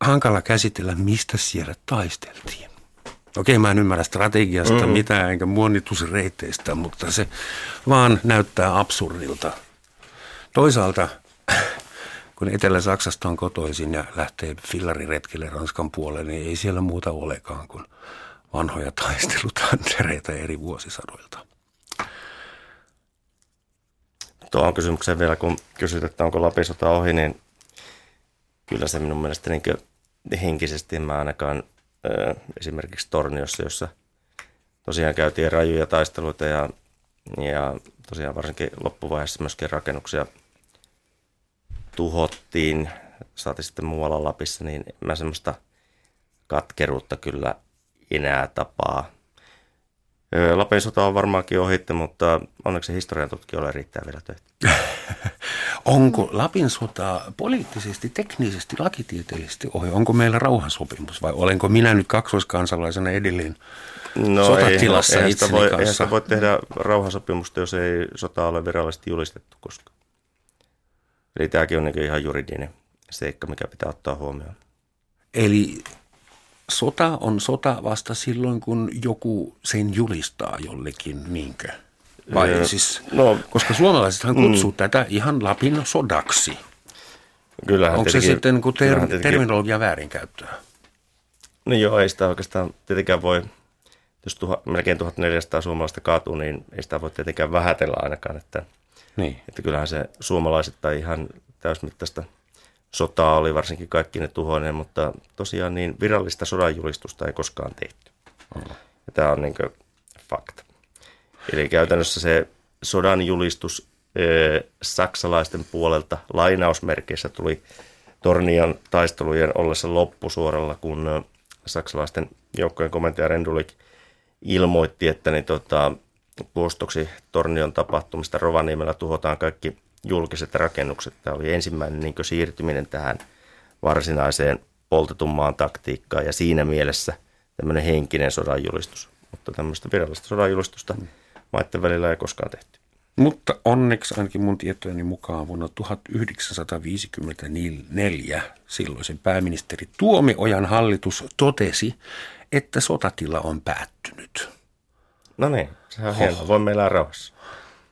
hankala käsitellä, mistä siellä taisteltiin. Okei, mä en ymmärrä strategiasta mm. mitään enkä muonitusreiteistä, mutta se vaan näyttää absurdilta. Toisaalta, kun Etelä-Saksasta on kotoisin ja lähtee fillariretkelle Ranskan puolelle, niin ei siellä muuta olekaan kuin vanhoja taistelutantereita eri vuosisadoilta. Tuohon kysymykseen vielä, kun kysyt, että onko Lapin sota ohi, niin kyllä se minun mielestä niin henkisesti mä ainakaan esimerkiksi Torniossa, jossa tosiaan käytiin rajuja taisteluita ja, ja tosiaan varsinkin loppuvaiheessa myöskin rakennuksia tuhottiin, saati sitten muualla Lapissa, niin mä semmoista katkeruutta kyllä enää tapaa. Ö, Lapin sota on varmaankin ohitte, mutta onneksi historian tutkijoille riittää vielä töitä. Onko Lapin sota poliittisesti, teknisesti, lakitieteellisesti ohi? Onko meillä rauhansopimus vai olenko minä nyt kaksoiskansalaisena edelleen No sotatilassa eihän, eihän, sitä voi, kanssa? eihän sitä voi tehdä rauhansopimusta, jos ei sota ole virallisesti julistettu koskaan. Eli tämäkin on niin ihan juridinen seikka, mikä pitää ottaa huomioon. Eli sota on sota vasta silloin, kun joku sen julistaa jollekin, niinkö? Vai Öö, siis, no- koska suomalaisethan kutsuu mm. tätä ihan Lapin sodaksi. Kyllähän Onko se sitten niin ter- tietenkin- terminologian väärinkäyttöä? No joo, ei sitä oikeastaan tietenkään voi, jos tuha, melkein 1400 suomalaista kaatuu, niin ei sitä voi tietenkään vähätellä ainakaan, että, Niin. että kyllähän se suomalaiset tai ihan täysmittaista sotaa oli varsinkin kaikki ne tuhoinen, mutta tosiaan niin virallista sodanjulistusta ei koskaan tehty. Ja tämä on niin fakta. Eli käytännössä se sodan julistus ö, saksalaisten puolelta lainausmerkeissä tuli Tornion taistelujen ollessa loppusuoralla, kun ö, saksalaisten joukkojen komentaja Rendulik ilmoitti, että niin, tota, puostoksi Tornion tapahtumista Rovaniemellä tuhotaan kaikki julkiset rakennukset. Tämä oli ensimmäinen niin siirtyminen tähän varsinaiseen poltetun maan taktiikkaan ja siinä mielessä tämmöinen henkinen sodanjulistus. Mutta tämmöistä virallista sodanjulistusta maiden välillä ei koskaan tehty. Mutta onneksi ainakin mun tietojeni mukaan vuonna 1954 silloisen pääministeri Tuomiojan hallitus totesi, että sotatila on päättynyt. No niin, sehän on hienoa. Voimme elää rauhassa.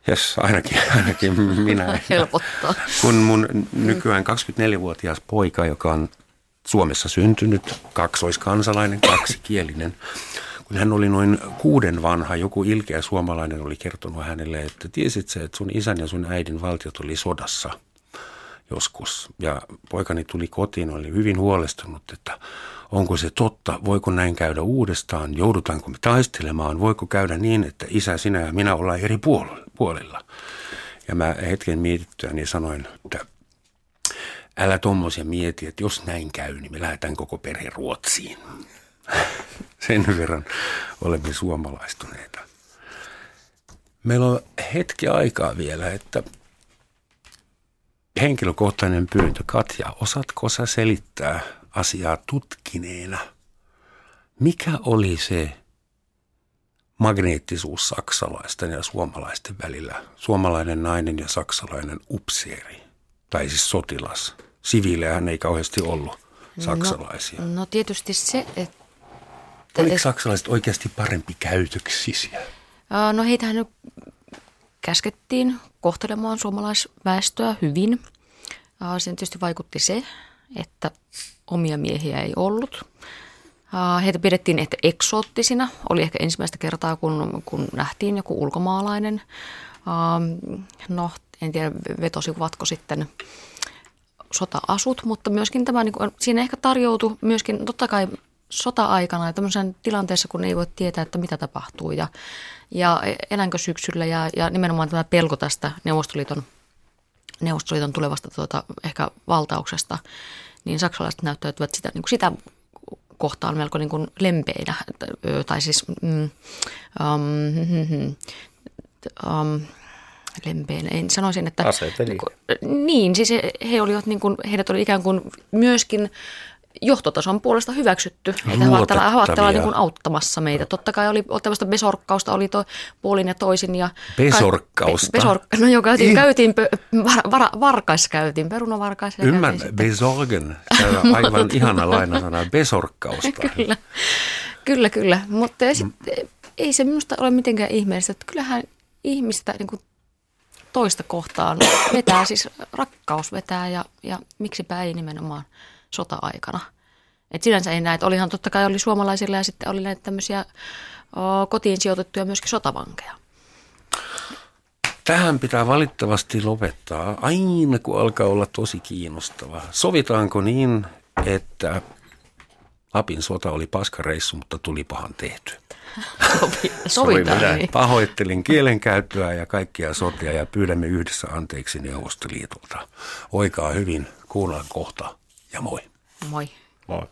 Jes, ainakin, ainakin minä. Helpottaa. Kun mun nykyään 24-vuotias poika, joka on Suomessa syntynyt, kaksoiskansalainen, kaksikielinen, kun hän oli noin kuuden vanha, joku ilkeä suomalainen oli kertonut hänelle, että tiesit sä, että sun isän ja sun äidin valtiot oli sodassa joskus. Ja poikani tuli kotiin, oli hyvin huolestunut, että onko se totta, voiko näin käydä uudestaan, joudutaanko me taistelemaan, voiko käydä niin, että isä, sinä ja minä ollaan eri puolilla. Ja mä hetken mietittyäni sanoin, että älä tommosia mieti, että jos näin käy, niin me lähdetään koko perhe Ruotsiin. Sen verran olemme suomalaistuneita. Meillä on hetki aikaa vielä, että henkilökohtainen pyyntö. Katja, osaatko sä selittää asiaa tutkineena, mikä oli se magneettisuus saksalaisten ja suomalaisten välillä? Suomalainen nainen ja saksalainen upseeri, tai siis sotilas. Siviilejähän ei kauheasti ollut saksalaisia. No, no tietysti se, että... Oliko saksalaiset oikeasti parempi käytöksisiä? No heitähän nyt käskettiin kohtelemaan suomalaisväestöä hyvin. Sen tietysti vaikutti se, että omia miehiä ei ollut. Heitä pidettiin ehkä eksoottisina. Oli ehkä ensimmäistä kertaa, kun, kun nähtiin joku ulkomaalainen. No, en tiedä vetosivatko sitten sota-asut, mutta myöskin tämä, niin kuin, siinä ehkä tarjoutui myöskin, totta kai sota-aikana ja tämmöisen tilanteessa, kun ei voi tietää, että mitä tapahtuu ja, ja elänkö syksyllä ja, ja nimenomaan tämä pelko tästä Neuvostoliiton, Neuvostoliiton tulevasta tuota, ehkä valtauksesta, niin saksalaiset näyttäytyvät sitä, niin kuin sitä kohtaan melko niin kuin lempeinä, tai siis mm, um, um, lempeinä, en sanoisin, että... Asepeli. Niin, niin, siis he, he olivat niin kuin, heidät oli ikään kuin myöskin johtotason puolesta hyväksytty. Että he ovat täällä, niin kuin auttamassa meitä. Totta kai oli tällaista besorkkausta, oli to, puolin ja toisin. Ja besorkkausta? Ka, besor, no joo, käytiin, käytiin var, var, varkais käytiin, perunavarkais. Ymmärrän, besorgen, aivan ihana lainasana, besorkkausta. kyllä, kyllä, kyllä, mutta mm. sitten, ei se minusta ole mitenkään ihmeellistä, että kyllähän ihmistä niin kuin toista kohtaan vetää, siis rakkaus vetää ja, ja miksipä ei nimenomaan – sota-aikana. Et sinänsä ei näe, että olihan totta kai oli suomalaisilla ja sitten oli näitä tämmöisiä o, kotiin sijoitettuja myöskin sotavankeja. Tähän pitää valitettavasti lopettaa, aina kun alkaa olla tosi kiinnostavaa. Sovitaanko niin, että Lapin sota oli paskareissu, mutta tuli pahan tehty? Sovitaan. Niin. Pahoittelin kielenkäyttöä ja kaikkia sotia ja pyydämme yhdessä anteeksi Neuvostoliitolta. Oikaa hyvin, kuunnellaan kohta ja moi. Moi. Moi.